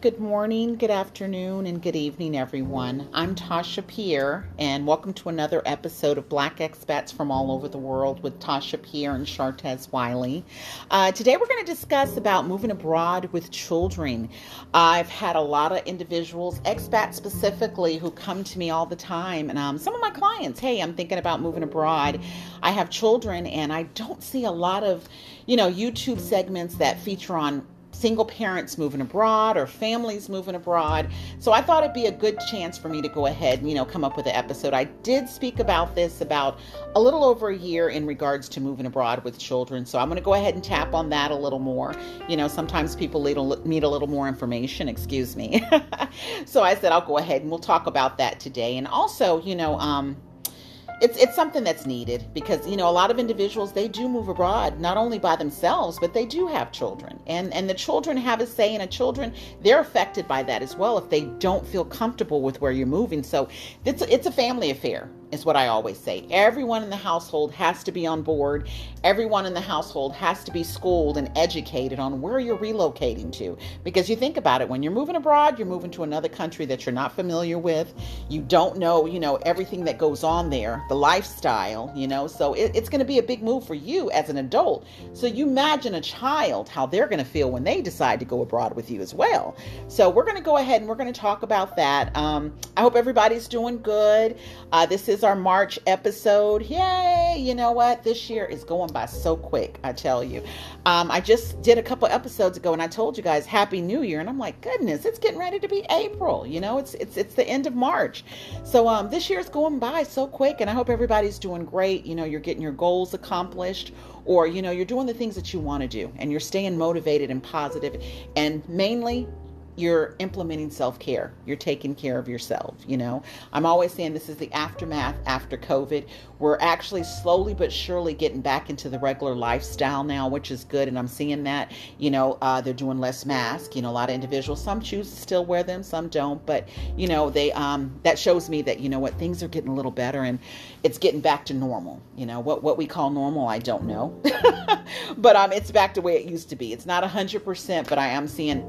Good morning, good afternoon, and good evening, everyone. I'm Tasha Pierre, and welcome to another episode of Black Expats from All Over the World with Tasha Pierre and Shartez Wiley. Uh, today, we're going to discuss about moving abroad with children. I've had a lot of individuals, expats specifically, who come to me all the time, and um, some of my clients, hey, I'm thinking about moving abroad. I have children, and I don't see a lot of, you know, YouTube segments that feature on single parents moving abroad or families moving abroad. So I thought it'd be a good chance for me to go ahead and, you know, come up with an episode. I did speak about this about a little over a year in regards to moving abroad with children. So I'm going to go ahead and tap on that a little more. You know, sometimes people need a little more information, excuse me. so I said I'll go ahead and we'll talk about that today. And also, you know, um, it's it's something that's needed because you know a lot of individuals they do move abroad not only by themselves but they do have children. And and the children have a say and the children they're affected by that as well if they don't feel comfortable with where you're moving. So it's it's a family affair is what I always say. Everyone in the household has to be on board. Everyone in the household has to be schooled and educated on where you're relocating to. Because you think about it, when you're moving abroad, you're moving to another country that you're not familiar with. You don't know, you know, everything that goes on there, the lifestyle, you know. So it, it's going to be a big move for you as an adult. So you imagine a child, how they're going to feel when they decide to go abroad with you as well. So we're going to go ahead and we're going to talk about that. Um, I hope everybody's doing good. Uh, this is is our March episode. Yay! You know what? This year is going by so quick, I tell you. Um, I just did a couple episodes ago and I told you guys Happy New Year, and I'm like, goodness, it's getting ready to be April. You know, it's it's it's the end of March. So um, this year is going by so quick, and I hope everybody's doing great. You know, you're getting your goals accomplished or you know you're doing the things that you want to do and you're staying motivated and positive and mainly you're implementing self care. You're taking care of yourself. You know, I'm always saying this is the aftermath after COVID. We're actually slowly but surely getting back into the regular lifestyle now, which is good. And I'm seeing that, you know, uh, they're doing less masks. You know, a lot of individuals, some choose to still wear them, some don't. But, you know, they, um, that shows me that, you know what, things are getting a little better and it's getting back to normal. You know, what, what we call normal, I don't know. but um, it's back to the way it used to be. It's not 100%, but I am seeing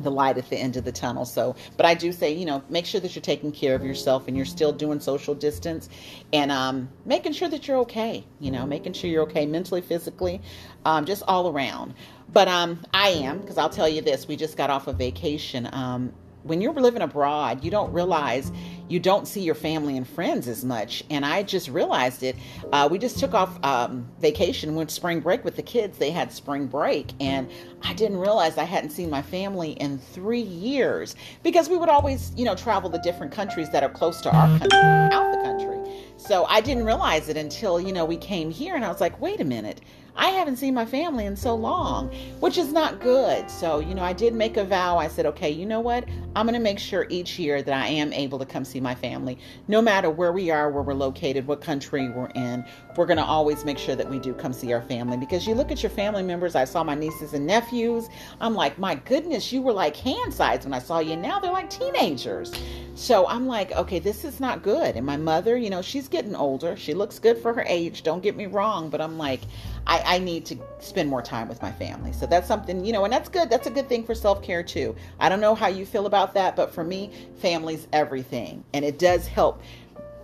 the light at the end of the tunnel. So, but I do say, you know, make sure that you're taking care of yourself and you're still doing social distance and um, making sure that you're okay, you know, making sure you're okay mentally, physically, um, just all around. But um, I am, because I'll tell you this, we just got off a vacation. Um, when you're living abroad, you don't realize you don't see your family and friends as much. And I just realized it. Uh, we just took off um, vacation, went spring break with the kids. They had spring break, and I didn't realize I hadn't seen my family in three years because we would always, you know, travel to different countries that are close to our country, out the country. So I didn't realize it until, you know, we came here, and I was like, wait a minute. I haven't seen my family in so long, which is not good. So, you know, I did make a vow. I said, okay, you know what? I'm going to make sure each year that I am able to come see my family, no matter where we are, where we're located, what country we're in. We're going to always make sure that we do come see our family because you look at your family members. I saw my nieces and nephews. I'm like, my goodness, you were like hand size when I saw you. Now they're like teenagers. So I'm like, okay, this is not good. And my mother, you know, she's getting older. She looks good for her age. Don't get me wrong, but I'm like, I, I need to spend more time with my family. So that's something, you know, and that's good. That's a good thing for self care too. I don't know how you feel about that, but for me, family's everything. And it does help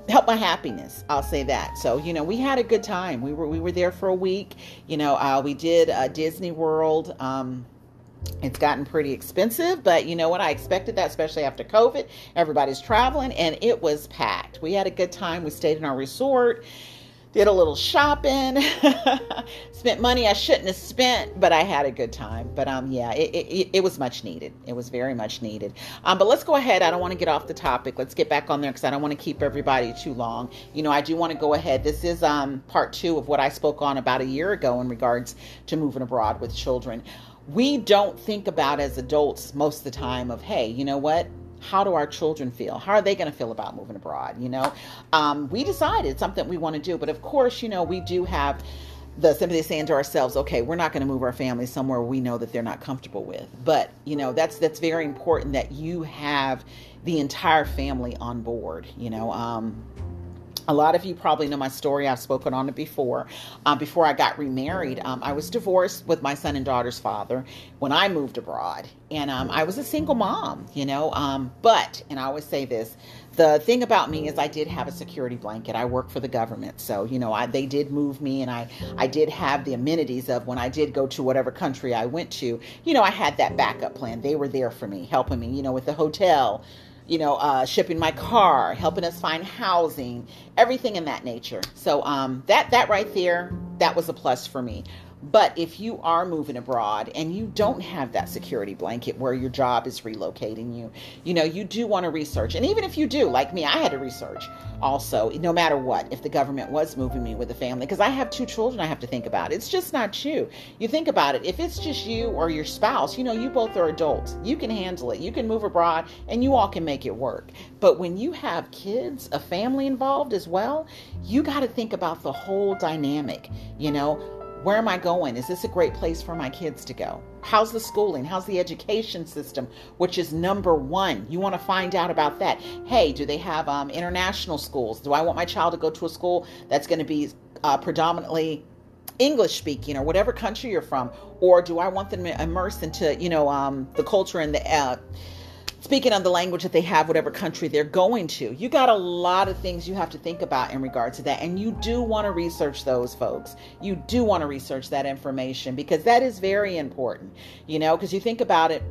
help my happiness i'll say that so you know we had a good time we were we were there for a week you know uh, we did uh, disney world um, it's gotten pretty expensive, but you know what? I expected that, especially after COVID. Everybody's traveling, and it was packed. We had a good time. We stayed in our resort did a little shopping, spent money I shouldn't have spent, but I had a good time. But um, yeah, it, it, it was much needed. It was very much needed. Um, but let's go ahead. I don't want to get off the topic. Let's get back on there because I don't want to keep everybody too long. You know, I do want to go ahead. This is um part two of what I spoke on about a year ago in regards to moving abroad with children. We don't think about as adults most of the time of, hey, you know what? how do our children feel? How are they going to feel about moving abroad? You know, um, we decided something we want to do, but of course, you know, we do have the sympathy saying to ourselves, okay, we're not going to move our family somewhere we know that they're not comfortable with. But you know, that's that's very important that you have the entire family on board. You know, um, a lot of you probably know my story. I've spoken on it before. Um, before I got remarried, um, I was divorced with my son and daughter's father when I moved abroad. And um, I was a single mom, you know. Um, but, and I always say this the thing about me is I did have a security blanket. I work for the government. So, you know, I, they did move me and I, I did have the amenities of when I did go to whatever country I went to, you know, I had that backup plan. They were there for me, helping me, you know, with the hotel you know, uh, shipping my car, helping us find housing, everything in that nature. So um, that that right there, that was a plus for me. But if you are moving abroad and you don't have that security blanket where your job is relocating you, you know, you do want to research. And even if you do, like me, I had to research also, no matter what, if the government was moving me with a family, because I have two children I have to think about. It's just not you. You think about it, if it's just you or your spouse, you know, you both are adults. You can handle it. You can move abroad and you all can make it work. But when you have kids, a family involved as well, you got to think about the whole dynamic, you know where am I going? Is this a great place for my kids to go? How's the schooling? How's the education system? Which is number one. You want to find out about that. Hey, do they have um, international schools? Do I want my child to go to a school that's going to be uh, predominantly English speaking or whatever country you're from? Or do I want them to immerse into, you know, um, the culture and the uh, speaking of the language that they have, whatever country they're going to. You got a lot of things you have to think about in regard to that. And you do want to research those folks. You do want to research that information because that is very important, you know, because you think about it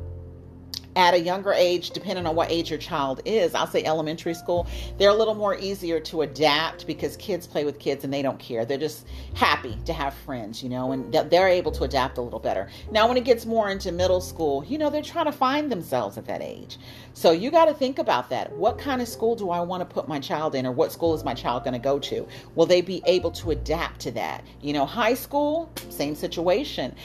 at a younger age, depending on what age your child is, I'll say elementary school, they're a little more easier to adapt because kids play with kids and they don't care. They're just happy to have friends, you know, and they're able to adapt a little better. Now, when it gets more into middle school, you know, they're trying to find themselves at that age. So you got to think about that. What kind of school do I want to put my child in, or what school is my child going to go to? Will they be able to adapt to that? You know, high school, same situation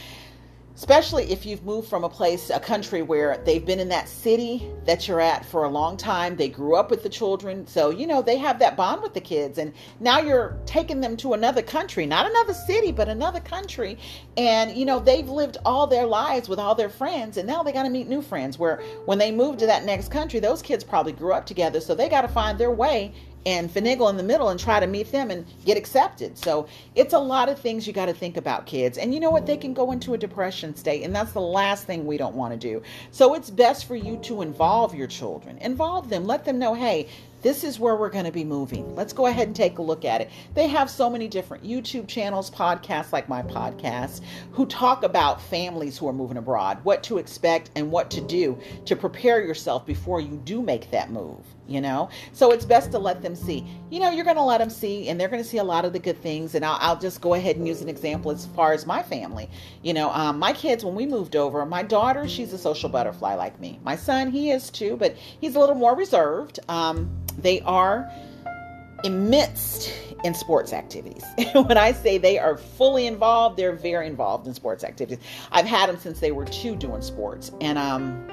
especially if you've moved from a place, a country where they've been in that city that you're at for a long time. They grew up with the children. So, you know, they have that bond with the kids. And now you're taking them to another country, not another city, but another country. And, you know, they've lived all their lives with all their friends. And now they got to meet new friends. Where when they move to that next country, those kids probably grew up together. So they got to find their way and finagle in the middle and try to meet them and get accepted. So it's a lot of things you got to think about, kids. And you know what? They can go into a depression state, and that's the last thing we don't want to do. So it's best for you to involve your children, involve them, let them know, hey, this is where we're going to be moving. Let's go ahead and take a look at it. They have so many different YouTube channels, podcasts like my podcast, who talk about families who are moving abroad, what to expect and what to do to prepare yourself before you do make that move you know? So it's best to let them see. You know you're going to let them see and they're going to see a lot of the good things and I'll, I'll, just go ahead and use an example as far as my family. You know um, my kids when we moved over my daughter she's a social butterfly like me. My son he is too but he's a little more reserved. Um, they are immersed in sports activities. when I say they are fully involved, they're very involved in sports activities. I've had them since they were two doing sports, and um,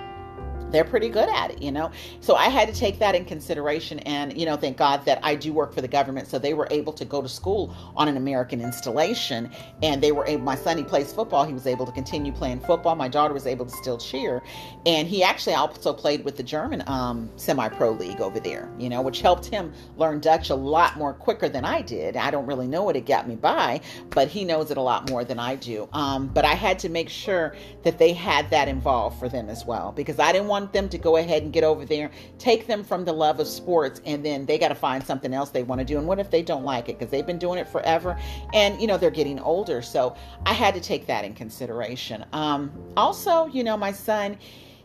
they're pretty good at it, you know. So I had to take that in consideration, and you know, thank God that I do work for the government, so they were able to go to school on an American installation, and they were able. My son he plays football; he was able to continue playing football. My daughter was able to still cheer, and he actually also played with the German um, semi-pro league over there, you know, which helped him learn Dutch a lot more quicker than I did. I don't really know what it got me by, but he knows it a lot more than I do. Um, but I had to make sure that they had that involved for them as well because I didn't want want them to go ahead and get over there, take them from the love of sports, and then they got to find something else they want to do. And what if they don't like it? Because they've been doing it forever and, you know, they're getting older. So I had to take that in consideration. Um, also, you know, my son,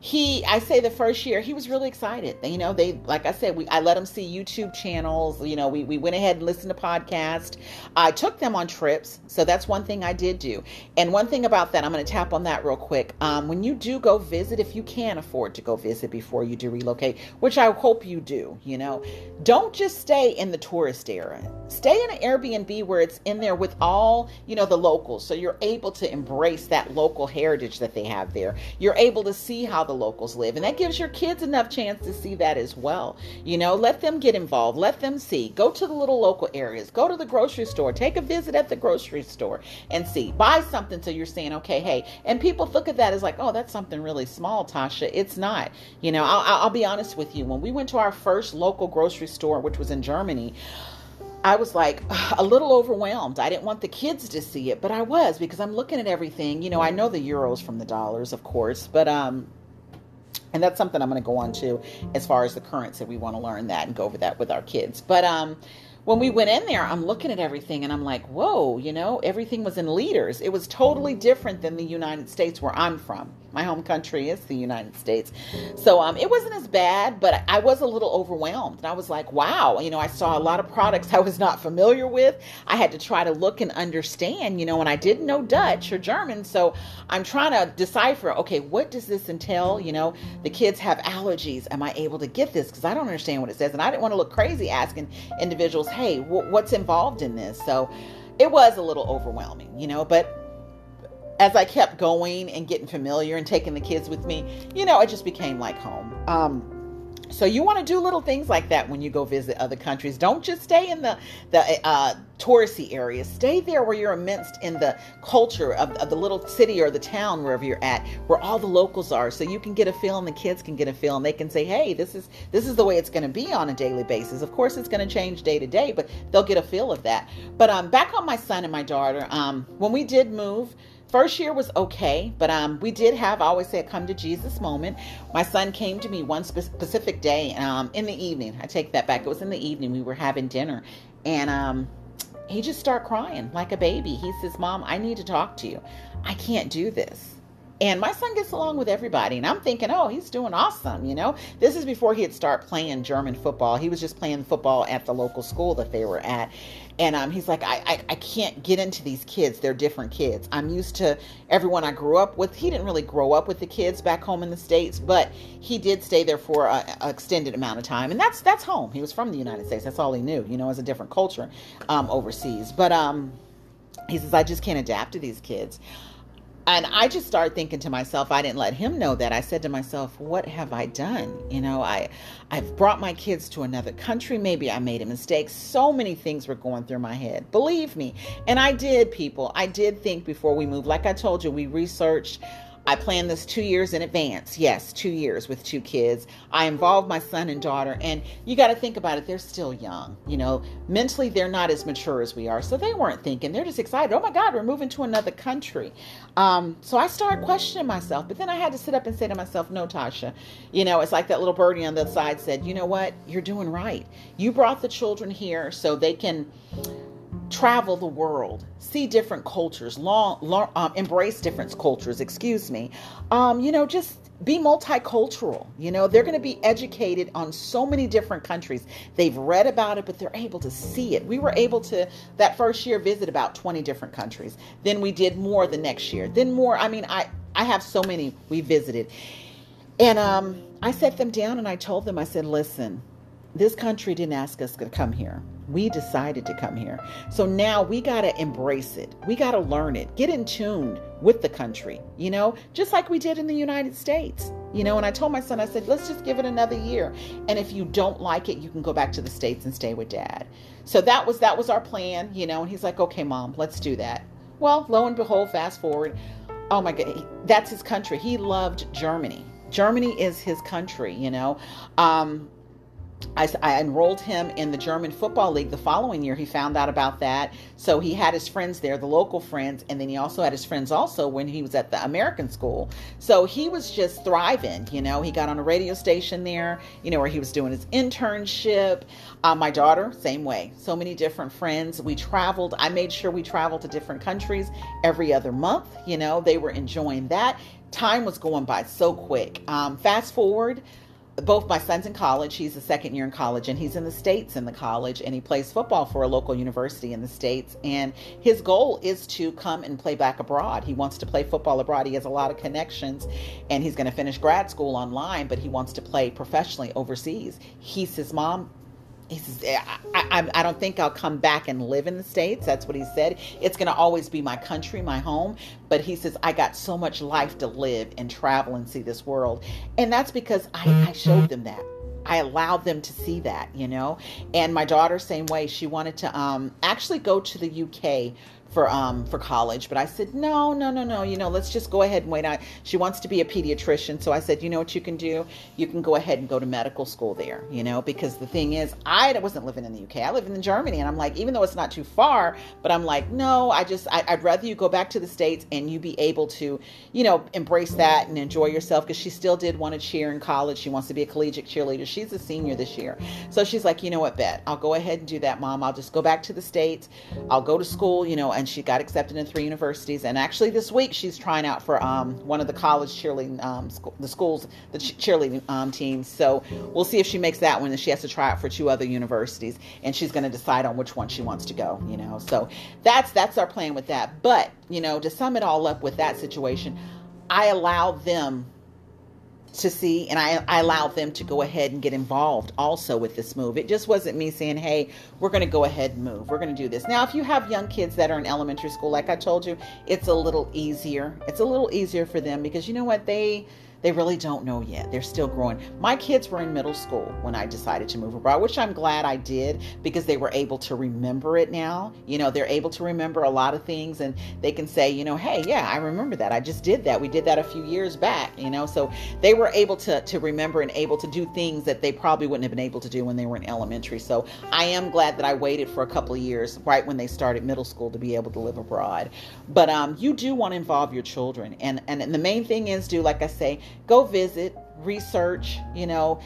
he i say the first year he was really excited. You know they like i said we i let him see youtube channels you know we, we went ahead and listened to podcasts. I took them on trips so that's one thing i did do. And one thing about that i'm going to tap on that real quick. Um, when you do go visit if you can afford to go visit before you do relocate which i hope you do you know don't just stay in the tourist area stay in an airbnb where it's in there with all you know the locals so you're able to embrace that local heritage that they have there. You're able to see how the the locals live. And that gives your kids enough chance to see that as well. You know, let them get involved, let them see. Go to the little local areas, go to the grocery store, take a visit at the grocery store and see. Buy something so you're saying, okay, hey. And people look at that as like, oh, that's something really small, Tasha. It's not. You know, I'll, I'll be honest with you. When we went to our first local grocery store, which was in Germany, I was like a little overwhelmed. I didn't want the kids to see it, but I was because I'm looking at everything. You know, I know the euros from the dollars, of course, but um and that's something I'm going to go on to as far as the currency. We want to learn that and go over that with our kids. But um when we went in there, I'm looking at everything and I'm like, whoa, you know, everything was in liters. It was totally different than the United States where I'm from. My home country is the United States. So um, it wasn't as bad, but I was a little overwhelmed. And I was like, wow, you know, I saw a lot of products I was not familiar with. I had to try to look and understand, you know, and I didn't know Dutch or German. So I'm trying to decipher, okay, what does this entail? You know, the kids have allergies. Am I able to get this? Because I don't understand what it says. And I didn't want to look crazy asking individuals, hey, w- what's involved in this? So it was a little overwhelming, you know, but as I kept going and getting familiar and taking the kids with me, you know, it just became like home. Um, so you want to do little things like that when you go visit other countries. Don't just stay in the the uh, touristy areas. Stay there where you're immersed in the culture of, of, the little city or the town wherever you're at, where all the locals are, so you can get a feel and the kids can get a feel and they can say, "Hey, this is this is the way it's going to be on a daily basis." Of course, it's going to change day to day, but they'll get a feel of that. But um, back on my son and my daughter, um, when we did move first year was okay, but um, we did have, I always say, a come to Jesus moment. My son came to me one specific day um, in the evening. I take that back. It was in the evening. We were having dinner, and um, he just started crying like a baby. He says, Mom, I need to talk to you. I can't do this. And my son gets along with everybody. And I'm thinking, oh, he's doing awesome. You know, this is before he had started playing German football. He was just playing football at the local school that they were at. And um, he's like, I, I, I can't get into these kids. They're different kids. I'm used to everyone I grew up with. He didn't really grow up with the kids back home in the States, but he did stay there for an extended amount of time. And that's that's home. He was from the United States. That's all he knew, you know, as a different culture um, overseas. But um, he says, I just can't adapt to these kids and I just started thinking to myself, I didn't let him know that. I said to myself, what have I done? You know, I I've brought my kids to another country. Maybe I made a mistake. So many things were going through my head. Believe me. And I did, people. I did think before we moved. Like I told you, we researched I planned this two years in advance. Yes, two years with two kids. I involved my son and daughter, and you got to think about it. They're still young. You know, mentally, they're not as mature as we are. So they weren't thinking. They're just excited. Oh my God, we're moving to another country. Um, so I started questioning myself. But then I had to sit up and say to myself, no, Tasha, you know, it's like that little birdie on the side said, you know what? You're doing right. You brought the children here so they can travel the world, see different cultures, long, long um, embrace different cultures. Excuse me. Um, you know, just be multicultural. You know, they're going to be educated on so many different countries. They've read about it, but they're able to see it. We were able to that first year visit about 20 different countries. Then we did more the next year. Then more. I mean, I I have so many we visited. And um I set them down and I told them I said, "Listen, this country didn't ask us to come here. We decided to come here. So now we got to embrace it. We got to learn it. Get in tune with the country, you know, just like we did in the United States. You know, and I told my son, I said, let's just give it another year. And if you don't like it, you can go back to the States and stay with dad. So that was that was our plan, you know, and he's like, okay, mom, let's do that. Well, lo and behold, fast forward. Oh my God, that's his country. He loved Germany. Germany is his country, you know. Um, I, I, enrolled him in the German Football League the following year. He found out about that. So he had his friends there, the local friends, and then he also had his friends also when he was at the American school. So he was just thriving. You know, he got on a radio station there, you know, where he was doing his internship. Uh, my daughter, same way. So many different friends. We traveled. I made sure we traveled to different countries every other month. You know, they were enjoying that. Time was going by so quick. Um, fast forward both my son's in college. He's a second year in college, and he's in the States in the college, and he plays football for a local university in the States. And his goal is to come and play back abroad. He wants to play football abroad. He has a lot of connections, and he's going to finish grad school online, but he wants to play professionally overseas. He says, Mom, says, I, I, I, don't think I'll come back and live in the States. That's what he said. It's going to always be my country, my home. But he says, I got so much life to live and travel and see this world. And that's because I, I showed them that. I allowed them to see that, you know. And my daughter, same way, she wanted to um, actually go to the UK for um for college but i said no no no no you know let's just go ahead and wait out. She wants to be a pediatrician so i said you know what you can do? You can go ahead and go to medical school there you know because the thing is i wasn't living in the uk i live in germany and i'm like even though it's not too far but i'm like no i just I, i'd rather you go back to the states and you be able to you know embrace that and enjoy yourself because she still did want to cheer in college. She wants to be a collegiate cheerleader. She's a senior this year. So she's like you know what bet. I'll go ahead and do that mom. I'll just go back to the states. I'll go to school you know and she got accepted in three universities. And actually, this week she's trying out for um, one of the college cheerleading, um, the schools, the cheerleading um, teams. So we'll see if she makes that one. And she has to try out for two other universities, and she's going to decide on which one she wants to go. You know, so that's that's our plan with that. But you know, to sum it all up with that situation, I allow them to see and I, I allowed them to go ahead and get involved also with this move. It just wasn't me saying hey we're going to go ahead and move. We're going to do this. Now if you have young kids that are in elementary school like i told you it's a little easier. It's a little easier for them because you know what? They they really don't know yet. They're still growing. My kids were in middle school when I decided to move abroad, which I'm glad I did because they were able to remember it now. You know, they're able to remember a lot of things and they can say, you know, hey, yeah, I remember that. I just did that. We did that a few years back, you know. So they were able to to remember and able to do things that they probably wouldn't have been able to do when they were in elementary. So I am glad that I waited for a couple of years right when they started middle school to be able to live abroad. But um you do want to involve your children and and, and the main thing is do like I say, go visit, research, you know,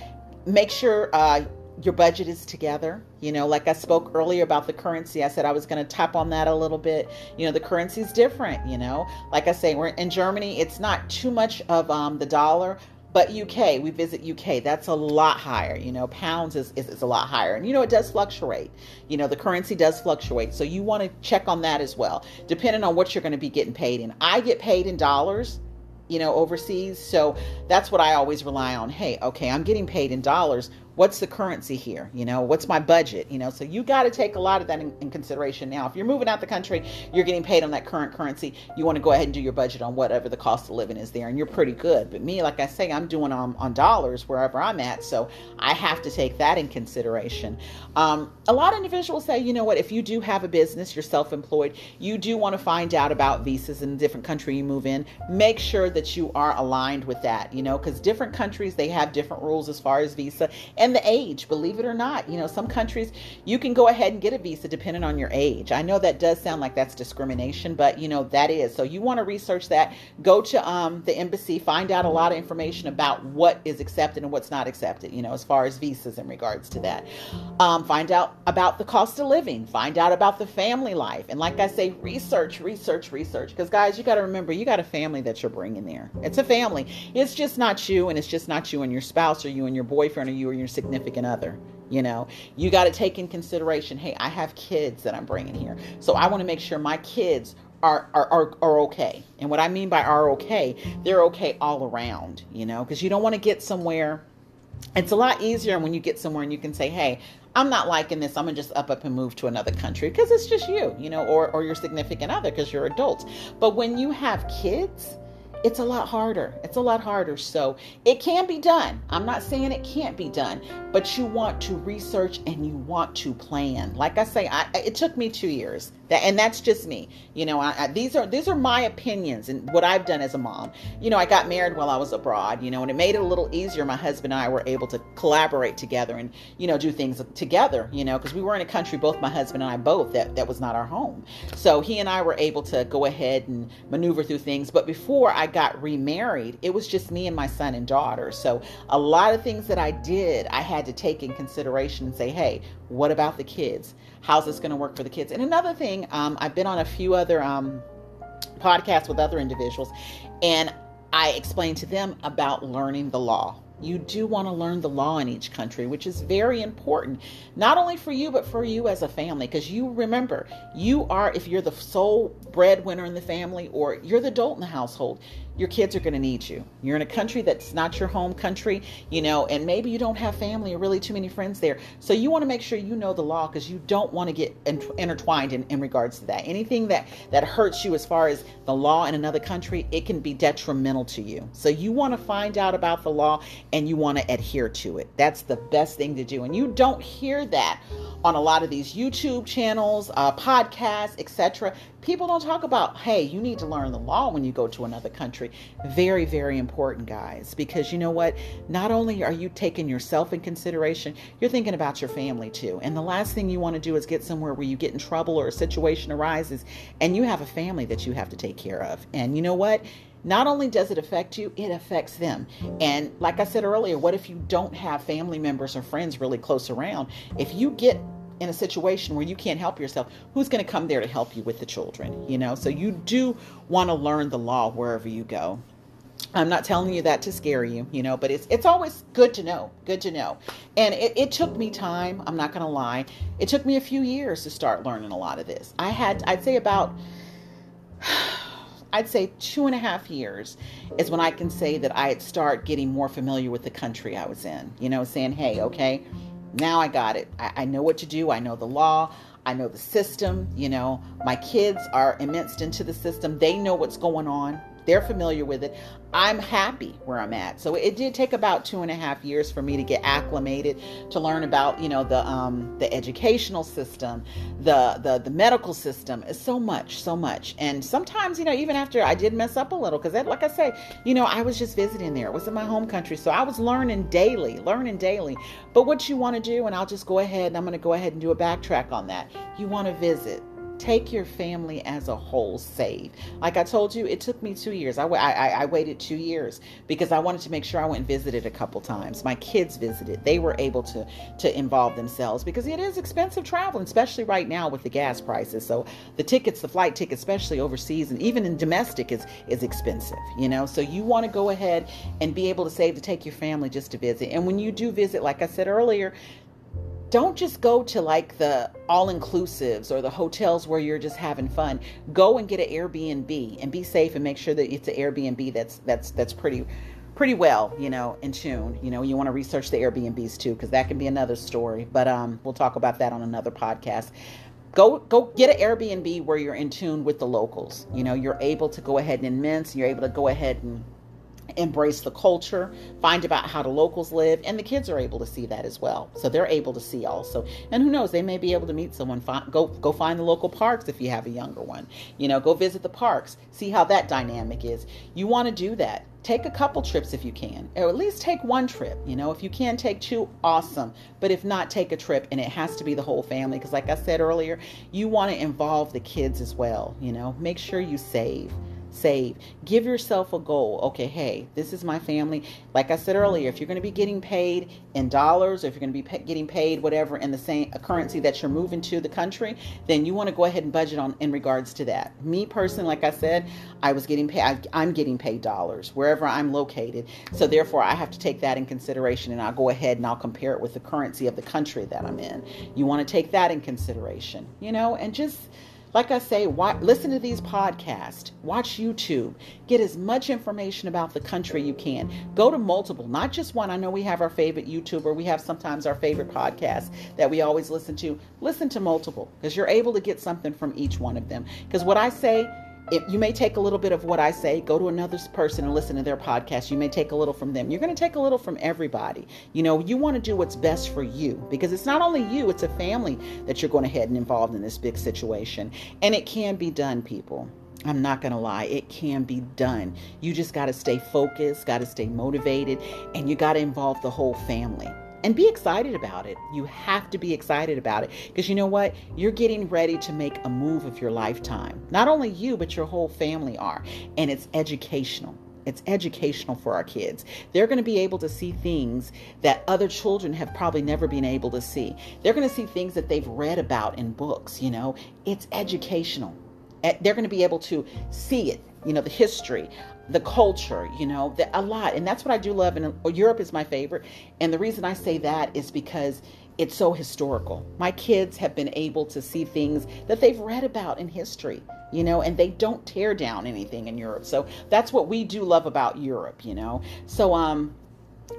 make sure uh, your budget is together. You know, like I spoke earlier about the currency, I said I was going to tap on that a little bit. You know, the currency is different, you know. Like I say, we're in Germany, it's not too much of um, the dollar, but UK, we visit UK, that's a lot higher. You know, pounds is, is, is, a lot higher. And you know, it does fluctuate. You know, the currency does fluctuate. So you want to check on that as well, depending on what you're going to be getting paid in. I get paid in dollars you know, overseas. So that's what I always rely on. Hey, okay, I'm getting paid in dollars what's the currency here? You know what's my budget? You know so you got to take a lot of that in, in, consideration. Now if you're moving out the country you're getting paid on that current currency you want to go ahead and do your budget on whatever the cost of living is there and you're pretty good. But me like i say i'm doing on, on dollars wherever i'm at so i have to take that in consideration. Um, a lot of individuals say you know what? If you do have a business you're self-employed you do want to find out about visas in a different country you move in make sure that you are aligned with that you know because different countries they have different rules as far as visa and and the age, believe it or not. You know, some countries you can go ahead and get a visa depending on your age. I know that does sound like that's discrimination, but you know, that is. So you want to research that. Go to um, the embassy, find out a lot of information about what is accepted and what's not accepted, you know, as far as visas in regards to that. Um, find out about the cost of living, find out about the family life. And like I say, research, research, research. Because, guys, you got to remember, you got a family that you're bringing there. It's a family. It's just not you, and it's just not you and your spouse or you and your boyfriend or you or your significant other. You know, you got to take in consideration hey, I have kids that I'm bringing here. So I want to make sure my kids are, are, are, are okay. And what I mean by are okay, they're okay all around, you know, because you don't want to get somewhere. It's a lot easier when you get somewhere and you can say, hey, I'm not liking this. I'm gonna just up up and move to another country because it's just you, you know, or, or your significant other because you're adults. But when you have kids, it's a lot harder. It's a lot harder. So it can be done. I'm not saying it can't be done, but you want to research and you want to plan. Like I say, I, it took me two years. That, and that's just me. You know, I, I, these are these are my opinions and what I've done as a mom. You know, I got married while I was abroad. You know, and it made it a little easier. My husband and I were able to collaborate together and you know do things together. You know, because we were in a country, both my husband and I both that that was not our home. So he and I were able to go ahead and maneuver through things. But before I got remarried, it was just me and my son and daughter. So a lot of things that I did, I had to take in consideration and say, hey, what about the kids? How's this going to work for the kids? And another thing, um, I've been on a few other um, podcasts with other individuals, and I explained to them about learning the law you do want to learn the law in each country, which is very important, not only for you, but for you as a family. Because you remember, you are, if you're the sole breadwinner in the family or you're the adult in the household, your kids are going to need you. You're in a country that's not your home country, you know, and maybe you don't have family or really too many friends there. So you want to make sure you know the law because you don't want to get intertwined in, in regards to that. Anything that that hurts you as far as the law in another country, it can be detrimental to you. So you want to find out about the law and you want to adhere to it. That's the best thing to do. And you don't hear that on a lot of these YouTube channels, uh, podcasts, etc people don't talk about, hey, you need to learn the law when you go to another country. Very, very important, guys, because you know what? Not only are you taking yourself in consideration, you're thinking about your family too. And the last thing you want to do is get somewhere where you get in trouble or a situation arises and you have a family that you have to take care of. And you know what? not only does it affect you, it affects them. And like I said earlier, what if you don't have family members or friends really close around? If you get in a situation where you can't help yourself, who's going to come there to help you with the children? You know, so you do want to learn the law wherever you go. I'm not telling you that to scare you, you know, but it's it's always good to know, good to know. And it, it took me time. I'm not going to lie. It took me a few years to start learning a lot of this. I had, I'd say about, I'd say two and a half years is when I can say that I'd start getting more familiar with the country I was in. You know, saying, hey, okay, now I got it. I, I know what to do. I know the law. I know the system. You know, my kids are immersed into the system. They know what's going on. They're familiar with it. I'm happy where I'm at. So it did take about two and a half years for me to get acclimated to learn about, you know, the um, the educational system, the the the medical system. Is so much, so much. And sometimes, you know, even after I did mess up a little, because like I say, you know, I was just visiting there. It was in my home country, so I was learning daily, learning daily. But what you want to do, and I'll just go ahead and I'm going to go ahead and do a backtrack on that. You want to visit take your family as a whole saved. Like I told you, it took me two years. I, I, I waited two years because I wanted to make sure I went and visited a couple times. My kids visited. They were able to to involve themselves because it is expensive traveling, especially right now with the gas prices. So the tickets, the flight tickets, especially overseas and even in domestic, is is expensive. You know, so you want to go ahead and be able to save to take your family just to visit. And when you do visit, like I said earlier, don't just go to like the all inclusives or the hotels where you're just having fun. Go and get an Airbnb and be safe and make sure that it's an Airbnb that's that's that's pretty pretty well, you know, in tune. You know, you want to research the Airbnbs too because that can be another story. But um we'll talk about that on another podcast. Go go get an Airbnb where you're in tune with the locals. You know, you're able to go ahead and immense, you're able to go ahead and embrace the culture, find about how the locals live, and the kids are able to see that as well. So they're able to see also. And who knows, they may be able to meet someone. Find, go go find the local parks if you have a younger one. You know, go visit the parks, see how that dynamic is. You want to do that. Take a couple trips if you can, or at least take one trip. You know, if you can take two, awesome. But if not, take a trip, and it has to be the whole family because, like I said earlier, you want to involve the kids as well. You know, make sure you save save. Give yourself a goal. Okay, hey, this is my family. Like I said earlier, if you're going to be getting paid in dollars, if you're going to be getting paid whatever in the same currency that you're moving to the country, then you want to go ahead and budget on in regards to that. Me personally, like I said, I was getting paid. I'm getting paid dollars wherever I'm located. So therefore, I have to take that in consideration, and I'll go ahead and I'll compare it with the currency of the country that I'm in. You want to take that in consideration, you know, and just like I say, watch, listen to these podcasts, watch YouTube, get as much information about the country you can. Go to multiple, not just one. I know we have our favorite YouTuber, we have sometimes our favorite podcast that we always listen to. Listen to multiple because you're able to get something from each one of them. Because what I say, if you may take a little bit of what I say, go to another person and listen to their podcast. You may take a little from them. You're going to take a little from everybody. You know, you want to do what's best for you because it's not only you, it's a family that you're going to head and involved in this big situation. And it can be done, people. I'm not going to lie, it can be done. You just got to stay focused, got to stay motivated, and you got to involve the whole family and be excited about it. You have to be excited about it because you know what? You're getting ready to make a move of your lifetime. Not only you, but your whole family are. And it's educational. It's educational for our kids. They're going to be able to see things that other children have probably never been able to see. They're going to see things that they've read about in books, you know. It's educational. They're going to be able to see it, you know, the history the culture, you know, the, a lot. And that's what I do love. And Europe is my favorite. And the reason I say that is because it's so historical. My kids have been able to see things that they've read about in history, you know, and they don't tear down anything in Europe. So that's what we do love about Europe, you know. So um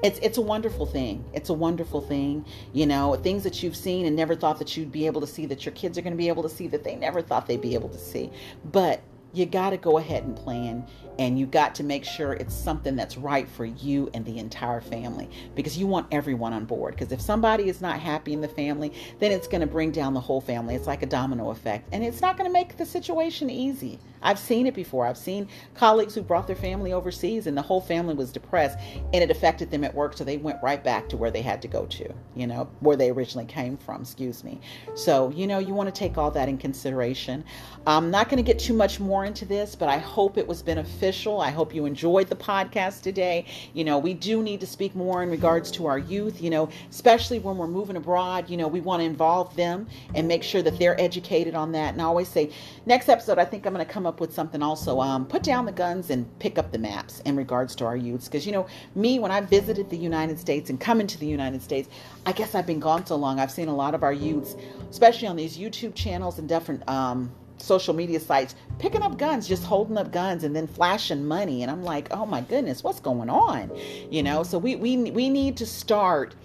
it's it's a wonderful thing. It's a wonderful thing, you know, things that you've seen and never thought that you'd be able to see that your kids are going to be able to see that they never thought they'd be able to see. But you got to go ahead and plan and you got to make sure it's something that's right for you and the entire family because you want everyone on board. Because if somebody is not happy in the family then it's going to bring down the whole family. It's like a domino effect and it's not going to make the situation easy I've seen it before. I've seen colleagues who brought their family overseas and the whole family was depressed and it affected them at work. So they went right back to where they had to go to, you know, where they originally came from, excuse me. So, you know, you want to take all that in consideration. I'm not going to get too much more into this, but I hope it was beneficial. I hope you enjoyed the podcast today. You know, we do need to speak more in regards to our youth, you know, especially when we're moving abroad. You know, we want to involve them and make sure that they're educated on that. And I always say, next episode, I think I'm going to come up with something also. Um, put down the guns and pick up the maps in regards to our youths. Because, you know, me, when I visited the United States and coming to the United States, I guess I've been gone so long. I've seen a lot of our youths, especially on these YouTube channels and different um, social media sites, picking up guns, just holding up guns and then flashing money. And I'm like, oh my goodness, what's going on? You know, so we, we, we need to start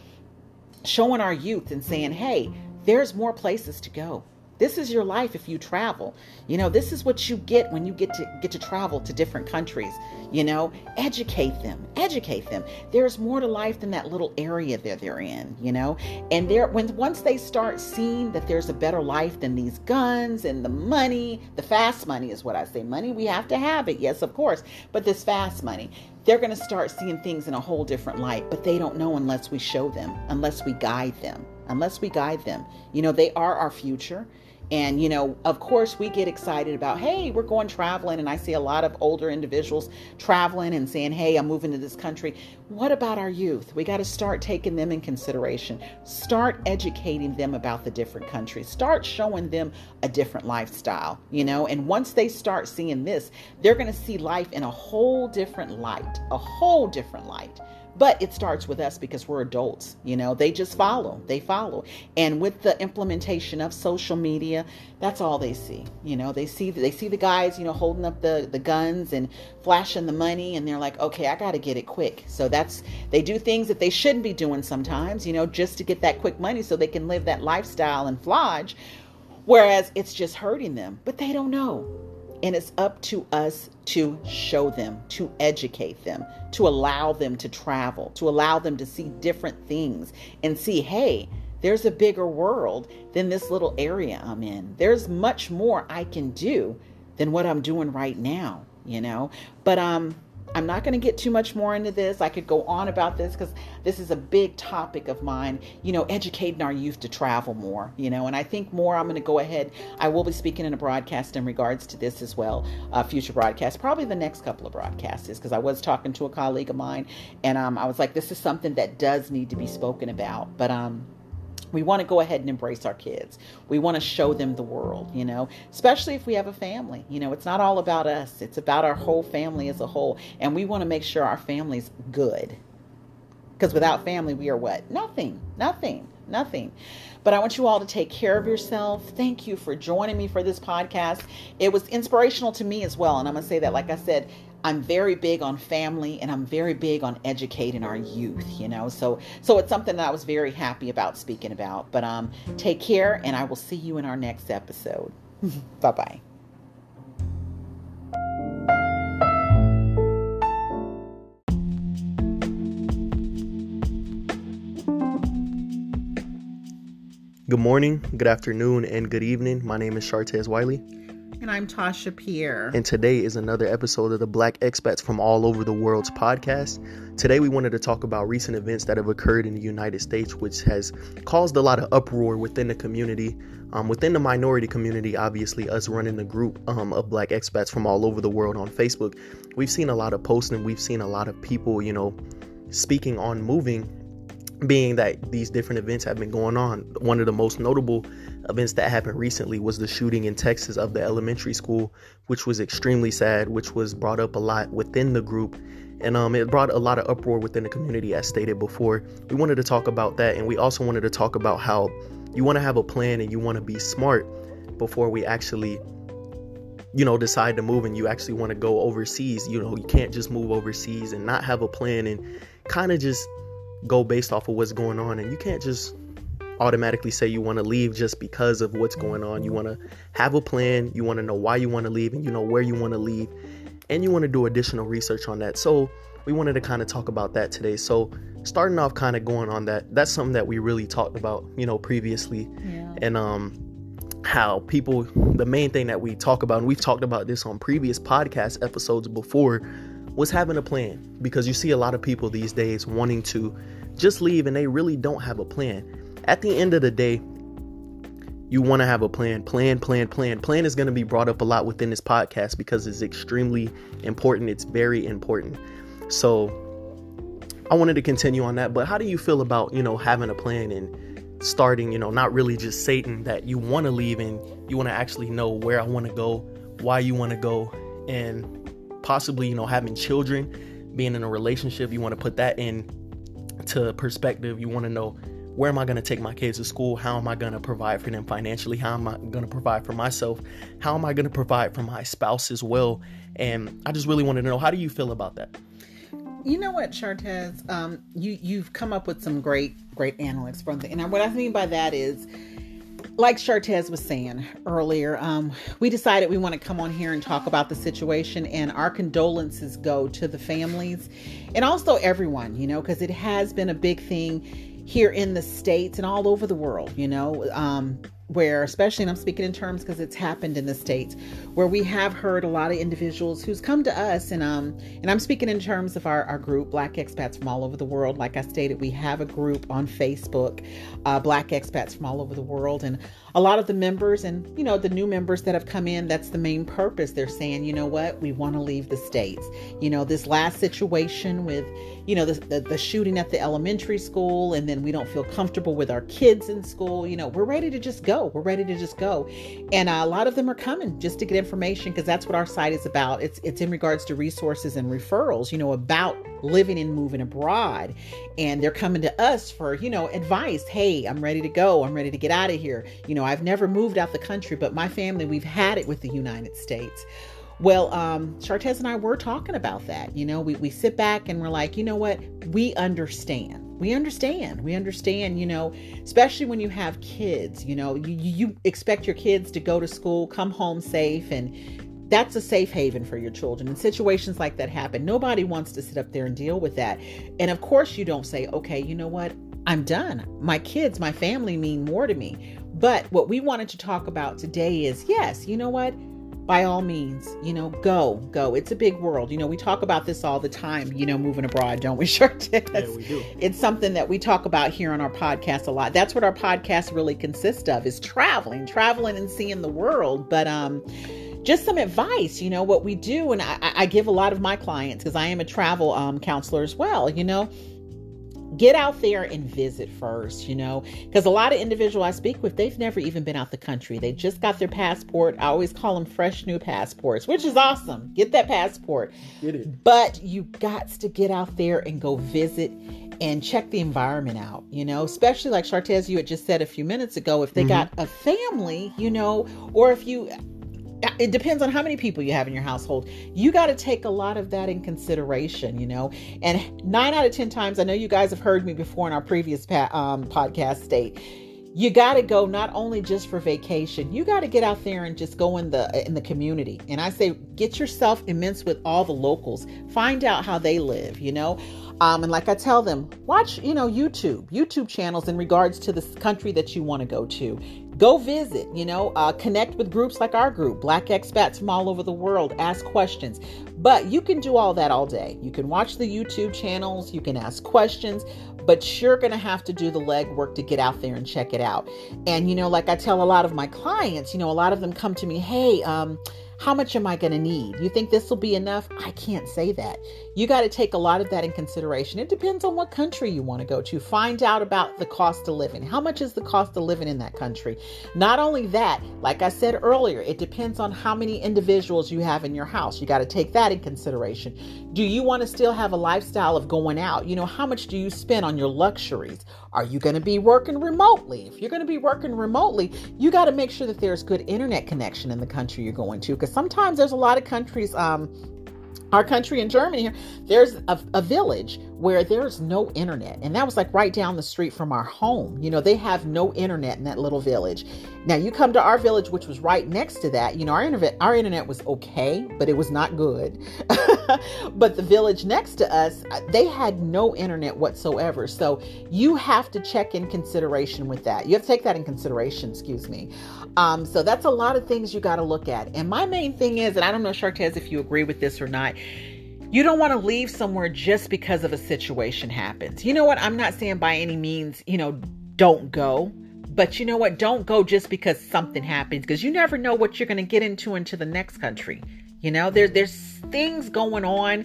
showing our youth and saying, hey, there's more places to go this is your life if you travel. You know, this is what you get when you get to get to travel to different countries. You know, educate them. Educate them. There's more to life than that little area that they're in, you know? And there when once they start seeing that there's a better life than these guns and the money, the fast money is what I say. Money, we have to have it. Yes, of course. But this fast money, they're going to start seeing things in a whole different light, but they don't know unless we show them, unless we guide them, unless we guide them. You know, they are our future. And, you know, of course, we get excited about, hey, we're going traveling. And I see a lot of older individuals traveling and saying, hey, I'm moving to this country. What about our youth? We got to start taking them in consideration. Start educating them about the different countries. Start showing them a different lifestyle, you know. And once they start seeing this, they're going to see life in a whole different light, a whole different light. But it starts with us because we're adults, you know, they just follow, they follow. And with the implementation of social media, that's all they see. You know, they see they see the guys, you know, holding up the the guns and flashing the money and they're like, "Okay, I got to get it quick." So that's they do things that they shouldn't be doing sometimes, you know, just to get that quick money so they can live that lifestyle and flodge. Whereas it's just hurting them, but they don't know. And it's up to us to show them, to educate them, to allow them to travel, to allow them to see different things and see, hey, there's a bigger world than this little area I'm in. There's much more I can do than what I'm doing right now, you know? But um I'm not going to get too much more into this. I could go on about this because this is a big topic of mine, you know, educating our youth to travel more, you know, and I think more I'm going to go ahead. I will be speaking in a broadcast in regards to this as well, uh, future broadcast, probably the next couple of broadcasts, because I was talking to a colleague of mine and um, I was like, this is something that does need to be spoken about. But, um, we want to go ahead and embrace our kids. We want to show them the world, you know, especially if we have a family. You know, it's not all about us, it's about our whole family as a whole. And we want to make sure our family's good. Because without family, we are what? Nothing, nothing, nothing. But I want you all to take care of yourself. Thank you for joining me for this podcast. It was inspirational to me as well. And I'm going to say that, like I said, I'm very big on family and I'm very big on educating our youth, you know. So so it's something that I was very happy about speaking about. But um take care and I will see you in our next episode. Bye-bye. Good morning, good afternoon, and good evening. My name is Shartez Wiley. And I'm Tasha Pierre. And today is another episode of the Black Expats from All Over the World's podcast. Today we wanted to talk about recent events that have occurred in the United States, which has caused a lot of uproar within the community. Um, within the minority community, obviously, us running the group um, of Black expats from all over the world on Facebook, we've seen a lot of posting, we've seen a lot of people, you know, speaking on moving being that these different events have been going on. One of the most notable events that happened recently was the shooting in Texas of the elementary school, which was extremely sad, which was brought up a lot within the group. And um, it brought a lot of uproar within the community, as stated before. We wanted to talk about that, and we also wanted to talk about how you want to have a plan and you want to be smart before we actually you know decide to move and you actually want to go overseas you know you can't just move overseas and not have a plan and kind of just go based off of what's going on and you can't just automatically say you want to leave just because of what's going on. You want to have a plan, you want to know why you want to leave and you know where you want to leave and you want to do additional research on that. So we wanted to kind of talk about that today. So starting off kind of going on that, that's something that we really talked about, you know, previously. Yeah. And um how people the main thing that we talk about and we've talked about this on previous podcast episodes before was having a plan because you see a lot of people these days wanting to just leave and they really don't have a plan. At the end of the day, you want to have a plan. Plan, plan, plan. Plan is going to be brought up a lot within this podcast because it's extremely important. It's very important. So I wanted to continue on that. But how do you feel about, you know, having a plan and starting, you know, not really just Satan that you want to leave and you want to actually know where I want to go, why you want to go, and possibly, you know, having children, being in a relationship, you want to put that in to perspective. You want to know where am I going to take my kids to school? How am I going to provide for them financially? How am I going to provide for myself? How am I going to provide for my spouse as well? And I just really wanted to know how do you feel about that? You know what, Chartez? Um, you you've come up with some great great analytics from the, and what I mean by that is like Chartez was saying earlier, um, we decided we want to come on here and talk about the situation, and our condolences go to the families and also everyone, you know, because it has been a big thing here in the States and all over the world, you know. Um, where especially and i'm speaking in terms because it's happened in the states where we have heard a lot of individuals who's come to us and um and i'm speaking in terms of our, our group black expats from all over the world. Like i stated we have a group on facebook uh, black expats from all over the world and a lot of the members and you know the new members that have come in that's the main purpose. They're saying you know what? We want to leave the states. You know this last situation with you know the, the, the shooting at the elementary school and then we don't feel comfortable with our kids in school you know we're ready to just go we're ready to just go. And uh, a lot of them are coming just to get information because that's what our site is about. It's it's in regards to resources and referrals you know about living and moving abroad. And they're coming to us for you know advice. Hey i'm ready to go. I'm ready to get out of here. You know i've never moved out the country but my family we've had it with the united states well, um, Chartez and I were talking about that. You know, we, we sit back and we're like, you know what? We understand. We understand. We understand, you know, especially when you have kids, you know, you, you expect your kids to go to school, come home safe, and that's a safe haven for your children. And situations like that happen. Nobody wants to sit up there and deal with that. And of course, you don't say, okay, you know what? I'm done. My kids, my family mean more to me. But what we wanted to talk about today is yes, you know what? By all means, you know, go, go. It's a big world. You know, we talk about this all the time, you know, moving abroad, don't we, Sure, Yeah, we do. It's something that we talk about here on our podcast a lot. That's what our podcast really consists of is traveling, traveling and seeing the world. But um just some advice, you know, what we do. And I, I give a lot of my clients, because I am a travel um, counselor as well, you know, get out there and visit first, you know, because a lot of individuals I speak with, they've never even been out the country. They just got their passport. I always call them fresh new passports, which is awesome. Get that passport. Get it. But you got to get out there and go visit and check the environment out, you know, especially like Chartez, you had just said a few minutes ago, if they mm-hmm. got a family, you know, or if you it depends on how many people you have in your household. You got to take a lot of that in consideration, you know. And nine out of 10 times, I know you guys have heard me before in our previous pa- um, podcast state. You got to go not only just for vacation. You got to get out there and just go in the in the community. And I say get yourself immense with all the locals. Find out how they live, you know. Um, and like I tell them, watch, you know, YouTube, YouTube channels in regards to the country that you want to go to go visit you know uh, connect with groups like our group black expats from all over the world ask questions but you can do all that all day you can watch the youtube channels you can ask questions but you're going to have to do the legwork to get out there and check it out and you know like i tell a lot of my clients you know a lot of them come to me hey um how much am I going to need? You think this will be enough? I can't say that. You got to take a lot of that in consideration. It depends on what country you want to go to. Find out about the cost of living. How much is the cost of living in that country? Not only that, like I said earlier, it depends on how many individuals you have in your house. You got to take that in consideration. Do you want to still have a lifestyle of going out? You know, how much do you spend on your luxuries? Are you going to be working remotely? If you're going to be working remotely, you got to make sure that there's good internet connection in the country you're going to because sometimes there's a lot of countries um our country in Germany, there's a, a, village where there's no internet. And that was like right down the street from our home. You know, they have no internet in that little village. Now you come to our village, which was right next to that. You know, our internet, our internet was okay, but it was not good. but the village next to us, they had no internet whatsoever. So you have to check in consideration with that. You have to take that in consideration, excuse me. Um, so that's a lot of things you got to look at. And my main thing is, and I don't know, Shartez, if you agree with this or not, you don't want to leave somewhere just because of a situation happens. You know what? I'm not saying by any means, you know, don't go. But you know what? Don't go just because something happens because you never know what you're going to get into into the next country. You know, there, there's things going on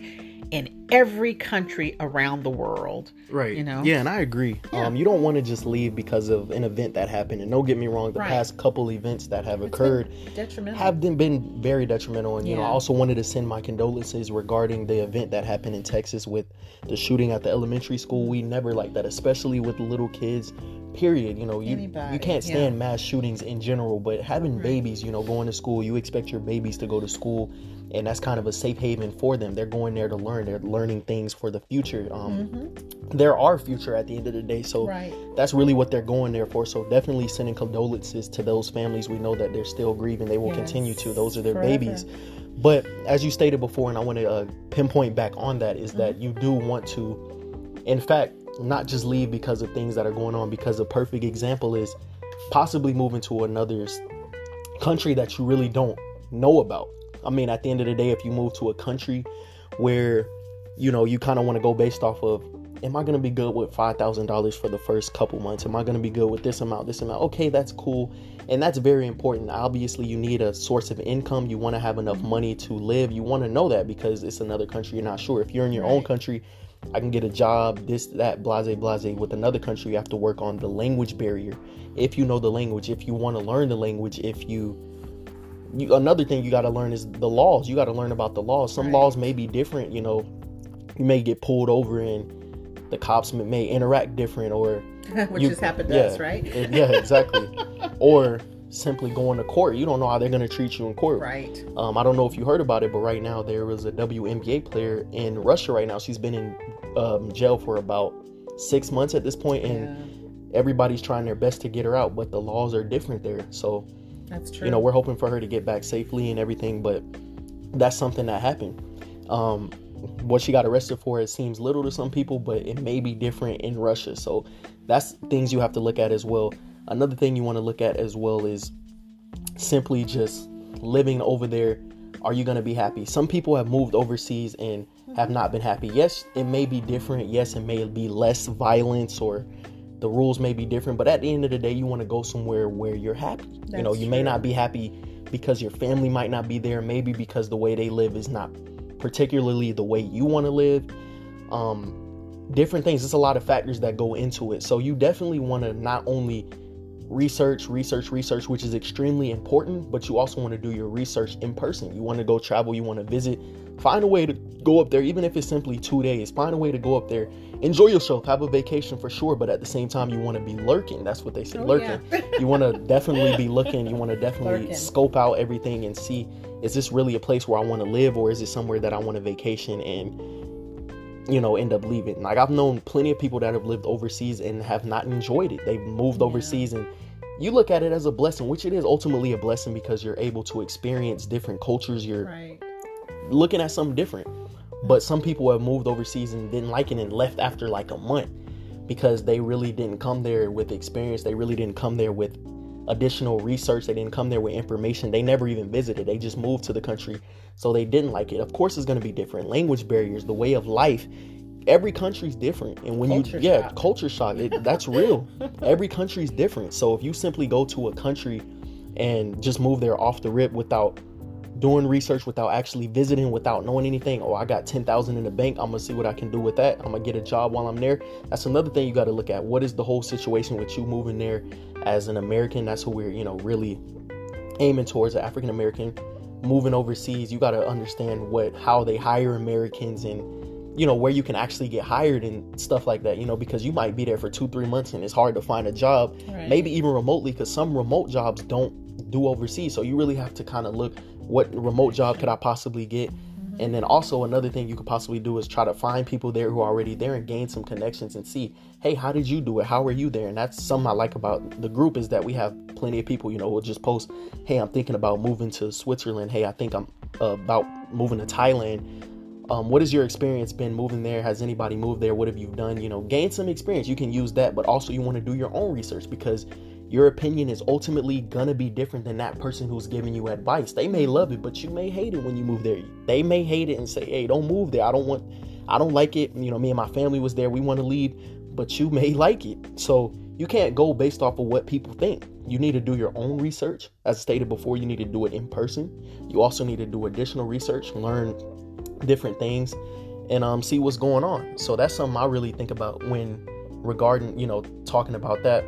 in every country around the world. Right. You know? Yeah, and I agree. Yeah. Um, you don't want to just leave because of an event that happened. And don't get me wrong, the right. past couple events that have it's occurred have been, been very detrimental. And, you yeah. know, I also wanted to send my condolences regarding the event that happened in Texas with the shooting at the elementary school. We never like that, especially with little kids period you know you Anybody, you can't stand yeah. mass shootings in general but having right. babies you know going to school you expect your babies to go to school and that's kind of a safe haven for them. They're going there to learn. They're learning things for the future. Um, mm-hmm. They're our future at the end of the day. So right. that's really what they're going there for. So definitely sending condolences to those families. We know that they're still grieving. They will yes. continue to. Those are their Forever. babies. But as you stated before, and I want to uh, pinpoint back on that, is mm-hmm. that you do want to, in fact, not just leave because of things that are going on. Because a perfect example is possibly moving to another country that you really don't know about I mean, at the end of the day, if you move to a country where, you know, you kind of want to go based off of, am I going to be good with $5,000 for the first couple months? Am I going to be good with this amount, this amount? Okay, that's cool. And that's very important. Obviously, you need a source of income. You want to have enough money to live. You want to know that because it's another country. You're not sure. If you're in your own country, I can get a job, this, that, blase, blase. With another country, you have to work on the language barrier. If you know the language, if you want to learn the language, if you you, another thing you got to learn is the laws. You got to learn about the laws. Some right. laws may be different. You know, you may get pulled over and the cops may interact different, or which you, has happened to yeah, us, right? yeah, exactly. or simply going to court. You don't know how they're going to treat you in court. Right. Um, I don't know if you heard about it, but right now there was a WNBA player in Russia. Right now, she's been in um, jail for about six months at this point, and yeah. everybody's trying their best to get her out, but the laws are different there. So that's true. You know, we're hoping for her to get back safely and everything, but that's something that happened. Um, what she got arrested for, it seems little to some people, but it may be different in Russia. So that's things you have to look at as well. Another thing you want to look at as well is simply just living over there. Are you going to be happy? Some people have moved overseas and have not been happy. Yes, it may be different. Yes, it may be less violence or the rules may be different, but at the end of the day, you want to go somewhere where you're happy. That's you know, you true. may not be happy because your family might not be there, maybe because the way they live is not particularly the way you want to live. Um, different things. There's a lot of factors that go into it. So you definitely want to not only research, research, research, which is extremely important, but you also want to do your research in person. You want to go travel, you want to visit, find a way to go up there, even if it's simply two days. Find a way to go up there, enjoy yourself, have a vacation for sure, but at the same time, you want to be lurking. That's what they say, oh, lurking. Yeah. you want to definitely be looking, you want to definitely lurking. scope out everything and see is this really a place where I want to live or is it somewhere that I want to vacation and you know, end up leaving. Like I've known plenty of people that have lived overseas and have not enjoyed it. They've moved yeah. overseas and you look at it as a blessing, which it is ultimately a blessing because you're able to experience different cultures. You're right. looking at something different. But some people have moved overseas and didn't like it and left after like a month because they really didn't come there with experience. They really didn't come there with additional research. They didn't come there with information. They never even visited. They just moved to the country. So they didn't like it. Of course, it's going to be different. Language barriers, the way of life. Every country's different. And when culture you, yeah, culture shock, it, that's real. Every country's different. So if you simply go to a country and just move there off the rip without doing research without actually visiting without knowing anything. Oh i got 10000 in the bank. I'm gonna see what i can do with that. I'm gonna get a job while i'm there. That's another thing you got to look at. What is the whole situation with you moving there as an american? That's who we're you know really aiming towards an african american moving overseas. You got to understand what how they hire americans and you know where you can actually get hired and stuff like that you know because you might be there for two three months and it's hard to find a job. Right. maybe even remotely because some remote jobs don't do overseas. So you really have to kind of look what remote job could I possibly get? And then also another thing you could possibly do is try to find people there who are already there and gain some connections and see, hey, how did you do it? How were you there? And that's something I like about the group is that we have plenty of people, you know, will just post, hey, I'm thinking about moving to Switzerland. Hey, I think I'm uh, about moving to Thailand. Um, what has your experience been moving there? Has anybody moved there? What have you done? You know, gain some experience. You can use that, but also you want to do your own research because your opinion is ultimately gonna be different than that person who's giving you advice. They may love it, but you may hate it when you move there. They may hate it and say, "Hey, don't move there. I don't want, I don't like it." You know, me and my family was there. We want to leave, but you may like it. So you can't go based off of what people think. You need to do your own research. As stated before, you need to do it in person. You also need to do additional research, learn different things, and um, see what's going on. So that's something I really think about when regarding, you know, talking about that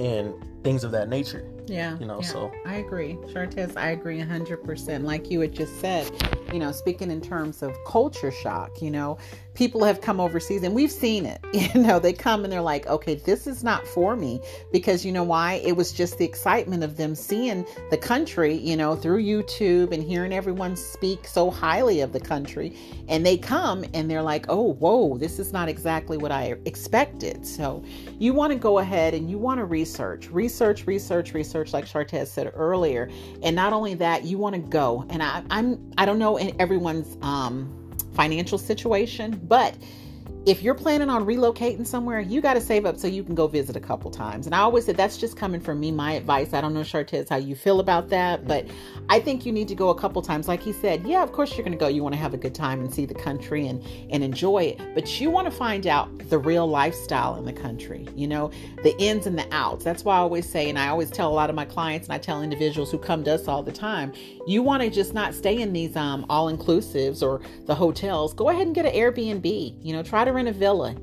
and things of that nature. Yeah. You know, yeah, so I agree. Shartez, I agree 100%. Like you had just said, you know, speaking in terms of culture shock, you know, people have come overseas and we've seen it. You know, they come and they're like, okay, this is not for me because you know why? It was just the excitement of them seeing the country, you know, through YouTube and hearing everyone speak so highly of the country. And they come and they're like, oh, whoa, this is not exactly what I expected. So you want to go ahead and you want to research, research, research, research, like Shartez said earlier. And not only that, you want to go. And I, I'm, I don't know in everyone's, um, financial situation, but if you're planning on relocating somewhere, you got to save up so you can go visit a couple times. And I always said that's just coming from me, my advice. I don't know, Shartez, how you feel about that, but I think you need to go a couple times. Like he said, yeah, of course you're going to go. You want to have a good time and see the country and and enjoy it, but you want to find out the real lifestyle in the country. You know, the ins and the outs. That's why I always say, and I always tell a lot of my clients, and I tell individuals who come to us all the time, you want to just not stay in these um, all inclusives or the hotels. Go ahead and get an Airbnb. You know, try to rent a villa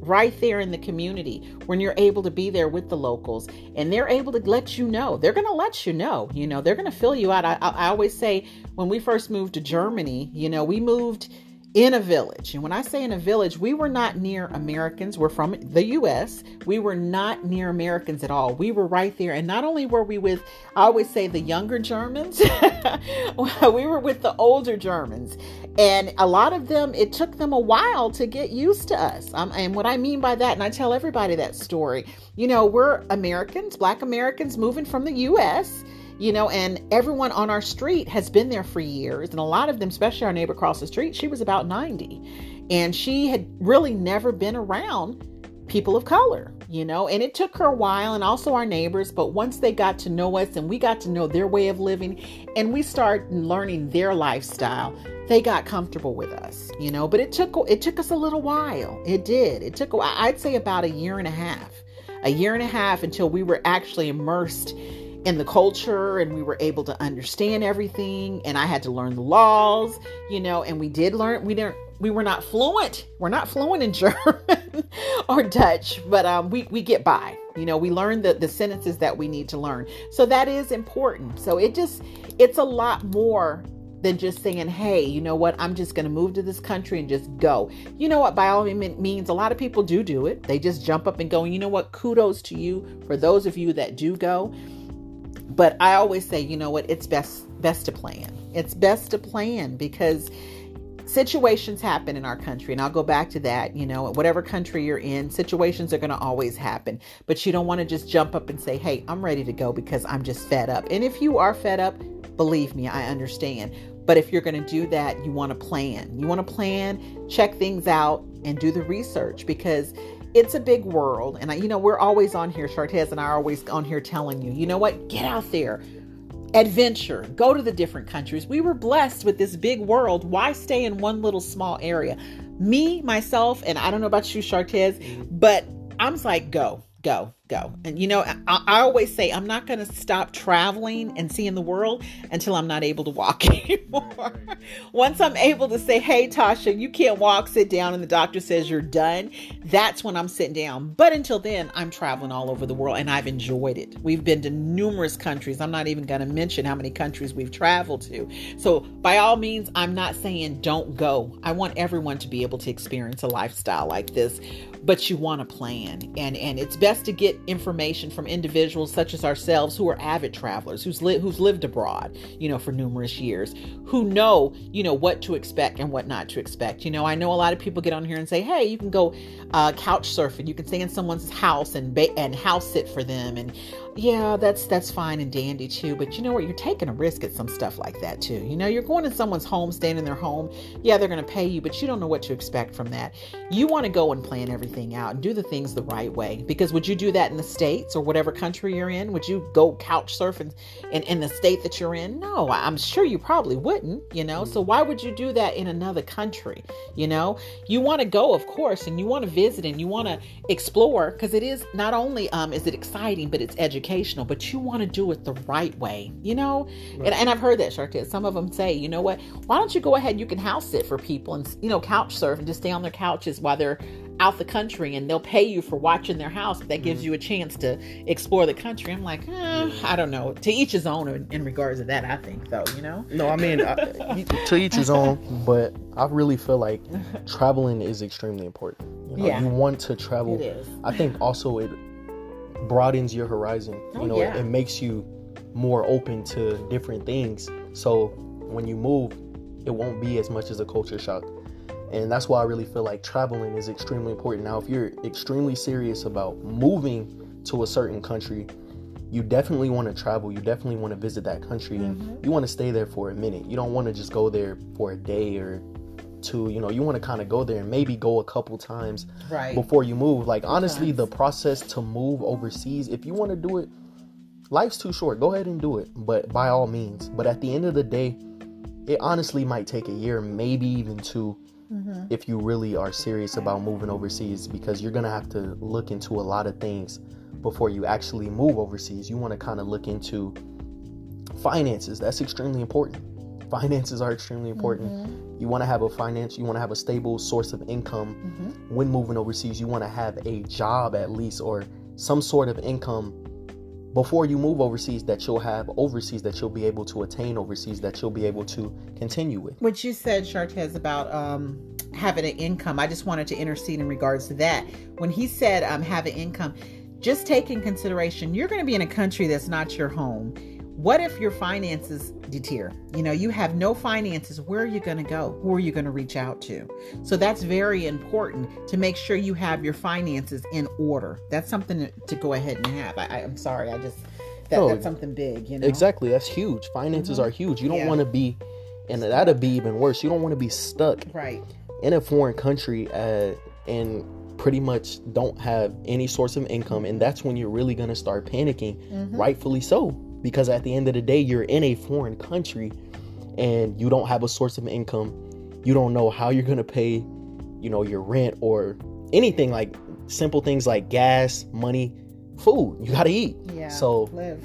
right there in the community when you're able to be there with the locals and they're able to let you know. They're going to let you know you know they're going to fill you out. I, I, always say when we first moved to germany you know we moved in a village. And when I say in a village, we were not near Americans. We're from the US. We were not near Americans at all. We were right there. And not only were we with, I always say the younger Germans, we were with the older Germans. And a lot of them, it took them a while to get used to us. Um, and what I mean by that, and I tell everybody that story, you know, we're Americans, Black Americans moving from the US you know, and everyone on our street has been there for years. And a lot of them, especially our neighbor across the street, she was about 90. And she had really never been around people of color, you know, and it took her a while and also our neighbors. But once they got to know us and we got to know their way of living and we started learning their lifestyle, they got comfortable with us, you know, but it took it took us a little while. It did. It took I'd say about a year and a half. A year and a half until we were actually immersed in the culture and we were able to understand everything and I had to learn the laws, you know, and we did learn we didn't we were not fluent. We're not fluent in German or Dutch, but um we we get by. You know, we learn the the sentences that we need to learn. So that is important. So it just it's a lot more than just saying, hey, you know what, I'm just going to move to this country and just go. You know what, by all means, a lot of people do do it. They just jump up and go. And you know what, kudos to you for those of you that do go but I always say, you know what, it's best best to plan. It's best to plan because situations happen in our country and I'll go back to that, you know, whatever country you're in, situations are going to always happen. But you don't want to just jump up and say, "Hey, I'm ready to go because I'm just fed up." And if you are fed up, believe me, I understand. But if you're going to do that, you want to plan. You want to plan, check things out and do the research because it's a big world. And, I, you know, we're always on here, Shartez and I are always on here telling you, you know what? Get out there, adventure, go to the different countries. We were blessed with this big world. Why stay in one little small area? Me, myself, and I don't know about you, Shartez, mm-hmm. but I'm like, go, go, And you know, I, I always say I'm not going to stop traveling and seeing the world until I'm not able to walk anymore. Once I'm able to say, hey, Tasha, you can't walk, sit down, and the doctor says you're done, that's when I'm sitting down. But until then, I'm traveling all over the world and I've enjoyed it. We've been to numerous countries. I'm not even going to mention how many countries we've traveled to. So, by all means, I'm not saying don't go. I want everyone to be able to experience a lifestyle like this, but you want to plan. And, and it's best to get information from individuals such as ourselves who are avid travelers, who's li- who's lived abroad, you know, for numerous years, who know, you know, what to expect and what not to expect. You know, I know a lot of people get on here and say, "Hey, you can go uh, couch surfing. You can stay in someone's house and ba- and house sit for them." And yeah, that's that's fine and dandy too. But you know what? You're taking a risk at some stuff like that too. You know, you're going to someone's home, staying in their home. Yeah, they're going to pay you, but you don't know what to expect from that. You want to go and plan everything out and do the things the right way. Because would you do that in the states or whatever country you're in? Would you go couch surfing in, in the state that you're in? No, I'm sure you probably wouldn't. You know, so why would you do that in another country? You know, you want to go, of course, and you want to visit and you want to explore because it is not only um is it exciting, but it's educational educational, but you want to do it the right way, you know? Right. And, and, I've heard that, Sharkit. Some of them say, you know what? Why don't you go ahead? You can house sit for people and, you know, couch surf and just stay on their couches while they're out the country and they'll pay you for watching their house. That gives mm-hmm. you a chance to explore the country. I'm like, eh, I don't know. To each his own in, in, regards to that, I think, though, you know? No, I mean, I, to each his own, but I really feel like traveling is extremely important. You know, yeah. you want to travel. It is. I think also it broadens your horizon. Oh, you know, yeah. it, it makes you more open to different things. So when you move, it won't be as much as a culture shock. And that's why I really feel like traveling is extremely important. Now, if you're extremely serious about moving to a certain country, you definitely want to travel. You definitely want to visit that country and mm-hmm. you want to stay there for a minute. You don't want to just go there for a day or to you know you want to kind of go there and maybe go a couple times right. before you move. Like honestly the process to move overseas if you want to do it life's too short. Go ahead and do it but by all means. But at the end of the day it honestly might take a year maybe even 2 mm-hmm. if you really are serious about moving overseas because you're gonna have to look into a lot of things before you actually move overseas. You want to kind of look into finances. That's extremely important finances are extremely important. Mm-hmm. You want to have a finance, you want to have a stable source of income mm-hmm. when moving overseas. You want to have a job at least or some sort of income before you move overseas that you'll have overseas that you'll be able to attain overseas that you'll be able to continue with. What you said, Shartez, about um, having an income, I just wanted to intercede in regards to that. When he said um, have an income, just take in consideration you're going to be in a country that's not your home what if your finances deter? You know, you have no finances. Where are you going to go? Who are you going to reach out to? So that's very important to make sure you have your finances in order. That's something to, go ahead and have. I, am sorry, I just that, oh, that's something big. You know, exactly. That's huge. Finances mm-hmm. are huge. You don't yeah. want to be, and that'd be even worse. You don't want to be stuck right in a foreign country uh, and pretty much don't have any source of income and that's when you're really going to start panicking mm-hmm. rightfully so because at the end of the day you're in a foreign country and you don't have a source of income. You don't know how you're going to pay you know your rent or anything like simple things like gas money food. You got to eat. Yeah so live.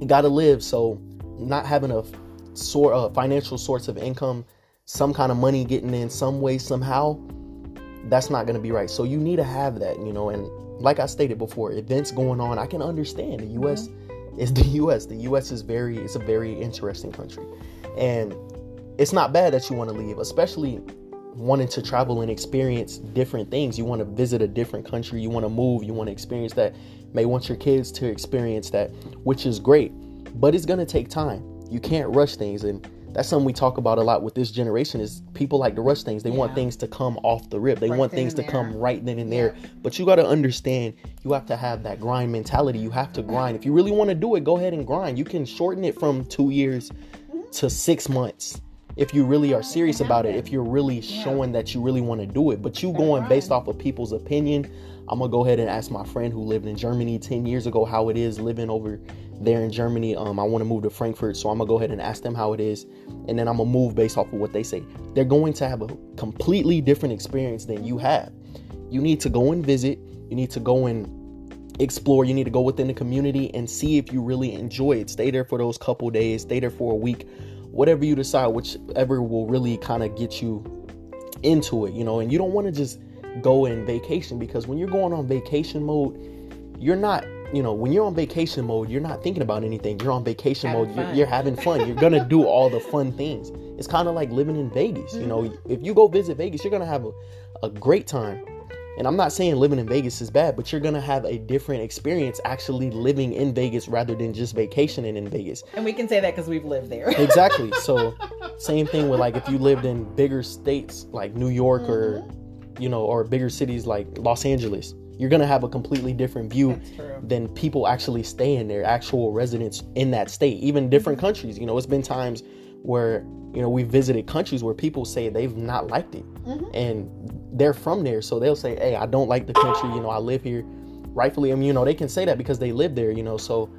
you got to live. So not having a sort of financial source of income some kind of money getting in some way somehow that's not going to be right. So you need to have that you know and like i stated before events going on i can understand the us mm-hmm is the US. The US is very it's a very interesting country. And it's not bad that you want to leave, especially wanting to travel and experience different things. You want to visit a different country, you want to move, you want to experience that. May want your kids to experience that, which is great. But it's to take time. You can't rush things and that's something we talk about a lot with this generation is people like to rush things. They yeah. want things to come off the rip. They right want things to there. come right then and there. Yeah. But you got to understand, you have to have that grind mentality. You have to grind. If you really want to do it, go ahead and grind. You can shorten it from 2 years to 6 months. If you really are serious about it, if you're really showing that you really want to do it, but you going based off of people's opinion, I'm gonna go ahead and ask my friend who lived in Germany 10 years ago how it is living over there in Germany. Um, I want to move to Frankfurt, so I'm gonna go ahead and ask them how it is, and then I'm gonna move based off of what they say. They're going to have a completely different experience than you have. You need to go and visit. You need to go and explore. You need to go within the community and see if you really enjoy it. Stay there for those couple days. Stay there for a week. Whatever you decide, whichever will really kind of get you into it, you know. And you don't want to just go in vacation because when you're going on vacation mode, you're not, you know, when you're on vacation mode, you're not thinking about anything. You're on vacation having mode, you're, you're, having fun. You're gonna do all the fun things. It's kind of like living in Vegas. Mm-hmm. You know, mm-hmm. if you go visit Vegas, you're gonna have a, a great time. And I'm not saying living in Vegas is bad, but you're gonna have a different experience actually living in Vegas rather than just vacationing in Vegas. And we can say that because we've lived there. exactly. So, same thing with like if you lived in bigger states like New York mm-hmm. or, you know, or bigger cities like Los Angeles, you're gonna have a completely different view than people actually staying there, actual residents in that state. Even different mm-hmm. countries. You know, it's been times where you know we visited countries where people say they've not liked it, mm-hmm. and they're from there, so they'll say, "Hey, I don't like the country. You know, I live here." Rightfully, I mean, you know, they can say that because they live there. You know, so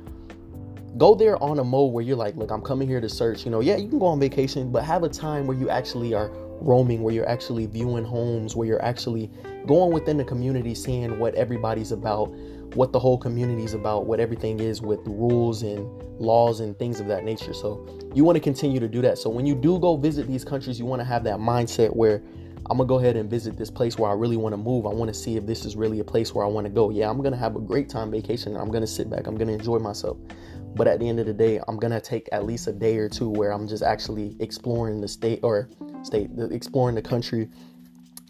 go there on a mode where you're like, "Look, I'm coming here to search." You know, yeah, you can go on vacation, but have a time where you actually are roaming, where you're actually viewing homes, where you're actually going within the community, seeing what everybody's about, what the whole community is about, what everything is with rules and laws and things of that nature. So you want to continue to do that. So when you do go visit these countries, you want to have that mindset where I'm gonna go ahead and visit this place where I really want to move. I want to see if this is really a place where I want to go. Yeah, I'm gonna have a great time vacation. I'm gonna sit back. I'm gonna enjoy myself. But at the end of the day, I'm gonna take at least a day or two where I'm just actually exploring the state or state, exploring the country,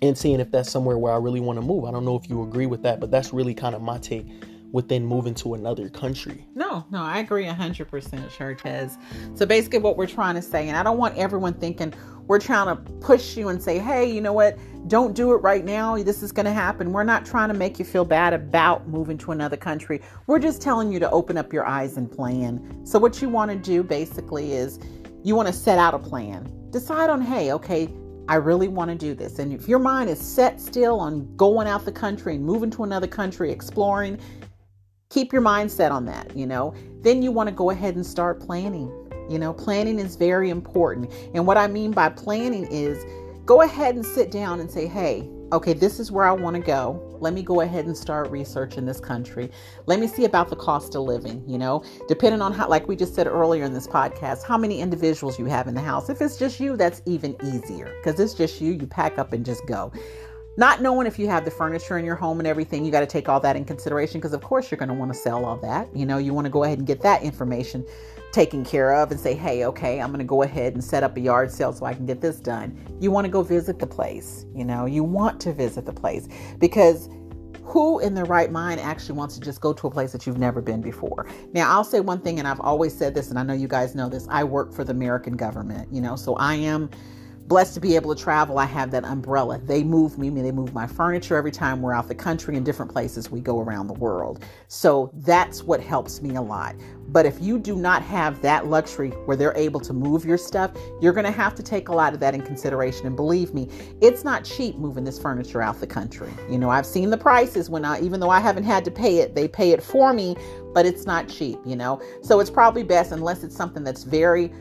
and seeing if that's somewhere where I really want to move. I don't know if you agree with that, but that's really kind of my take within moving to another country. No, no, I agree 100%, Shartez. So basically, what we're trying to say, and I don't want everyone thinking we're trying to push you and say, hey, you know what? Don't do it right now. This is going to happen. We're not trying to make you feel bad about moving to another country. We're just telling you to open up your eyes and plan. So, what you want to do basically is you want to set out a plan. Decide on, hey, okay, I really want to do this. And if your mind is set still on going out the country and moving to another country, exploring, keep your mindset on that, you know. Then you want to go ahead and start planning. You know, planning is very important. And what I mean by planning is go ahead and sit down and say, hey, okay, this is where I want to go. Let me go ahead and start researching this country. Let me see about the cost of living, you know, depending on how, like we just said earlier in this podcast, how many individuals you have in the house. If it's just you, that's even easier because it's just you. You pack up and just go. Not knowing if you have the furniture in your home and everything, you got to take all that in consideration because, of course, you're going to want to sell all that. You know, you want to go ahead and get that information taken care of and say, hey, okay, I'm going to go ahead and set up a yard sale so I can get this done. You want to go visit the place. You know, you want to visit the place because who in their right mind actually wants to just go to a place that you've never been before? Now, I'll say one thing, and I've always said this, and I know you guys know this I work for the American government, you know, so I am blessed to be able to travel. I have that umbrella. They move me, they move my furniture every time we're out the country in different places we go around the world. So that's what helps me a lot. But if you do not have that luxury where they're able to move your stuff, you're going to have to take a lot of that in consideration. And believe me, it's not cheap moving this furniture out the country. You know, I've seen the prices when I, even though I haven't had to pay it, they pay it for me, but it's not cheap, you know? So it's probably best, unless it's something that's very,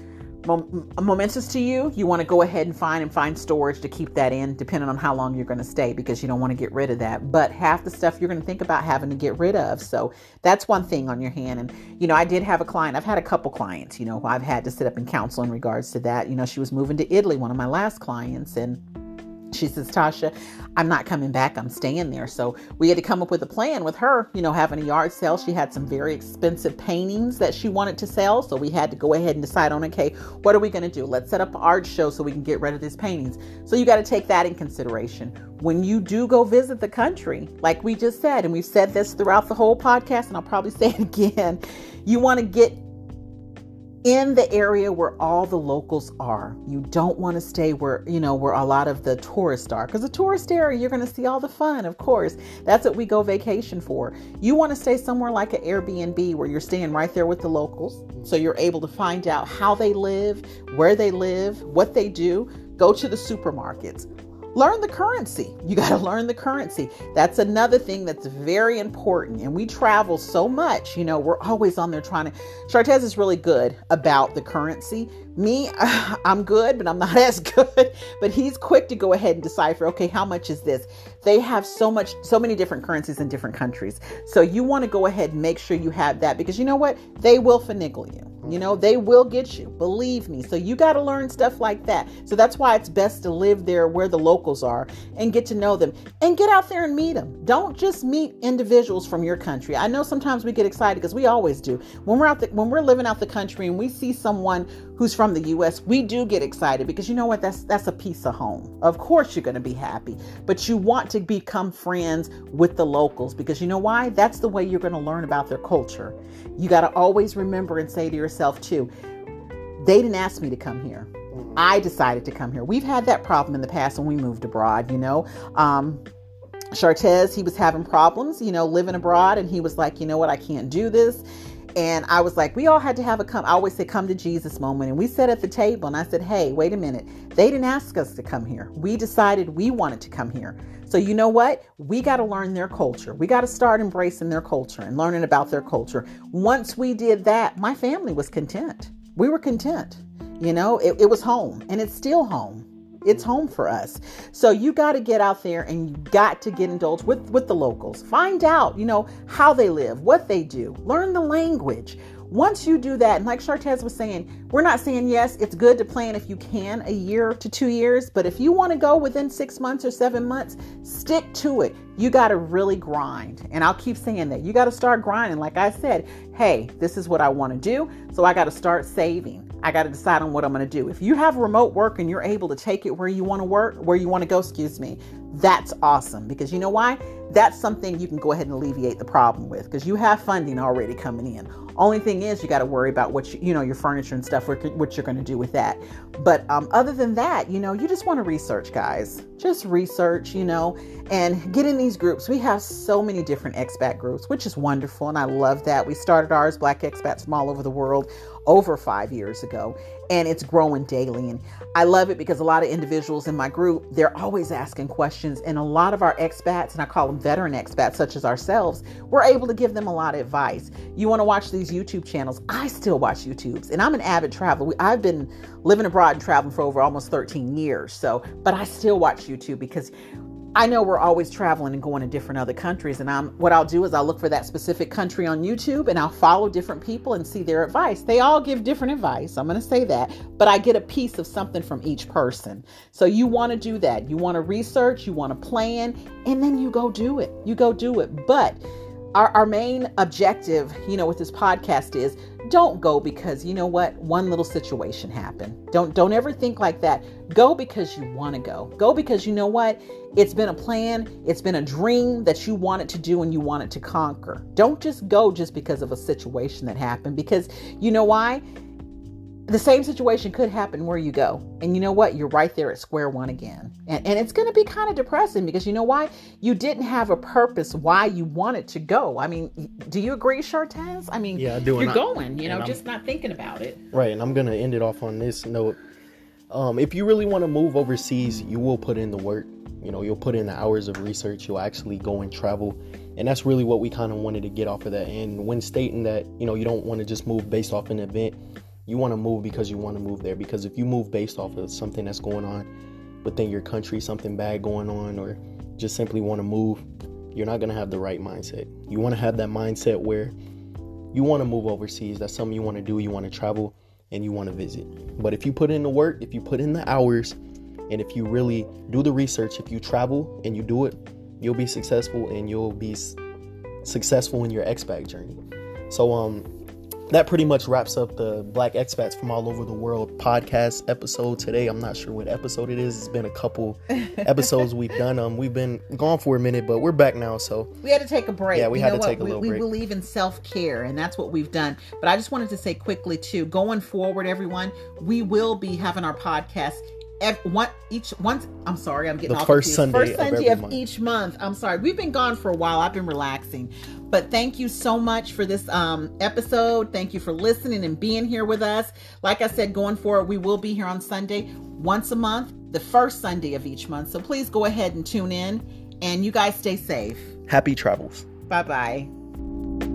momentous to you, you want to go ahead and find and find storage to keep that in, depending on how long you're going to stay, because you don't want to get rid of that. But half the stuff you're going to think about having to get rid of. So that's one thing on your hand. And, you know, I did have a client, I've had a couple clients, you know, I've had to sit up and counsel in regards to that. You know, she was moving to Italy, one of my last clients, and she says, Tasha, I'm not coming back. I'm staying there. So we had to come up with a plan with her, you know, having a yard sale. She had some very expensive paintings that she wanted to sell. So we had to go ahead and decide on, okay, what are we going to do? Let's set up an art show so we can get rid of these paintings. So you got to take that in consideration. When you do go visit the country, like we just said, and we've said this throughout the whole podcast, and I'll probably say it again, you want to get in the area where all the locals are. You don't want to stay where, you know, where a lot of the tourists are. Because the tourist area, you're going to see all the fun, of course. That's what we go vacation for. You want to stay somewhere like an Airbnb where you're staying right there with the locals. So you're able to find out how they live, where they live, what they do. Go to the supermarkets learn the currency. You got to learn the currency. That's another thing that's very important. And we travel so much, you know, we're always on there trying to. Shartez is really good about the currency. Me, I'm good, but I'm not as good. But he's quick to go ahead and decipher, okay, how much is this? They have so much, so many different currencies in different countries. So you want to go ahead and make sure you have that because you know what? They will finagle you. You know, they will get you, believe me. So you got to learn stuff like that. So that's why it's best to live there where the locals are and get to know them and get out there and meet them. Don't just meet individuals from your country. I know sometimes we get excited because we always do. When we're out the, when we're living out the country and we see someone who's from the US, we do get excited because you know what? That's that's a piece of home. Of course you're going to be happy, but you want to become friends with the locals because you know why? That's the way you're going to learn about their culture. You got to always remember and say to yourself too, they didn't ask me to come here. Mm-hmm. I decided to come here. We've had that problem in the past when we moved abroad, you know. Um, Chartez, he was having problems, you know, living abroad, and he was like, you know what, I can't do this. And I was like, we all had to have a come, I always say, come to Jesus moment. And we sat at the table and I said, hey, wait a minute. They didn't ask us to come here. We decided we wanted to come here. So, you know what? We got to learn their culture. We got to start embracing their culture and learning about their culture. Once we did that, my family was content. We were content. You know, it, it was home and it's still home it's home for us. So you got to get out there and you got to get indulged with with the locals. Find out, you know, how they live, what they do. Learn the language. Once you do that, and like Chartez was saying, we're not saying yes, it's good to plan if you can a year to two years, but if you want to go within six months or seven months, stick to it. You got to really grind. And I'll keep saying that. You got to start grinding. Like I said, hey, this is what I want to do. So I got to start saving. I got to decide on what I'm going to do. If you have remote work and you're able to take it where you want to work, where you want to go, excuse me, that's awesome because you know why? That's something you can go ahead and alleviate the problem with because you have funding already coming in. Only thing is, you got to worry about what you, you know, your furniture and stuff, what you're going to do with that. But um, other than that, you know, you just want to research, guys. Just research, you know, and get in these groups. We have so many different expat groups, which is wonderful. And I love that. We started ours, Black Expats from all over the world, over five years ago and it's growing daily. And I love it because a lot of individuals in my group, they're always asking questions. And a lot of our expats, and I call them veteran expats, such as ourselves, we're able to give them a lot of advice. You want to watch these YouTube channels? I still watch YouTubes, and I'm an avid traveler. I've been living abroad and traveling for over almost 13 years. So, but I still watch YouTube because I know we're always traveling and going to different other countries, and I'm what I'll do is I'll look for that specific country on YouTube and I'll follow different people and see their advice. They all give different advice. I'm going to say that, but I get a piece of something from each person. So you want to do that. You want to research, you want to plan, and then you go do it. You go do it. But our, our main objective, you know, with this podcast is don't go because you know what one little situation happened. Don't don't ever think like that. Go because you want to go. Go because you know what it's been a plan it's been a dream that you wanted to do and you wanted to conquer. Don't just go just because of a situation that happened because you know why the same situation could happen where you go. And you know what? You're right there at square one again. And, and it's going to be kind of depressing because you know why? You didn't have a purpose why you wanted to go. I mean, do you agree, Chartez? I mean, yeah, I do. You're going, you know, just not thinking about it. Right. And I'm going to end it off on this note. Um, if you really want to move overseas, you will put in the work. You know, you'll put in the hours of research. You'll actually go and travel. And that's really what we kind of wanted to get off of that. And when stating that, you know, you don't want to just move based off an event, you want to move because you want to move there. Because if you move based off of something that's going on within your country, something bad going on, or just simply want to move, you're not going to have the right mindset. You want to have that mindset where you want to move overseas. That's something you want to do. You want to travel and you want to visit. But if you put in the work, if you put in the hours, and if you really do the research, if you travel and you do it, you'll be successful and you'll be successful in your expat journey. So um that pretty much wraps up the Black Expats from all over the world podcast episode today. I'm not sure what episode it is. It's been a couple episodes we've done. Um, we've been gone for a minute, but we're back now. So we had to take a break. Yeah, we you had to what? take a little we, break. We believe in self care, and that's what we've done. But I just wanted to say quickly too, going forward, everyone, we will be having our podcast every, one each once i'm sorry i'm getting the off first sunday first sunday of, of each month. I'm sorry. We've been gone for a while. I've been relaxing. But thank you so much for this um, episode. Thank you for listening and being here with us. Like i said going forward we will be here on sunday once a month the first sunday of each month. So please go ahead and tune in. And you guys stay safe. Happy travels. Bye bye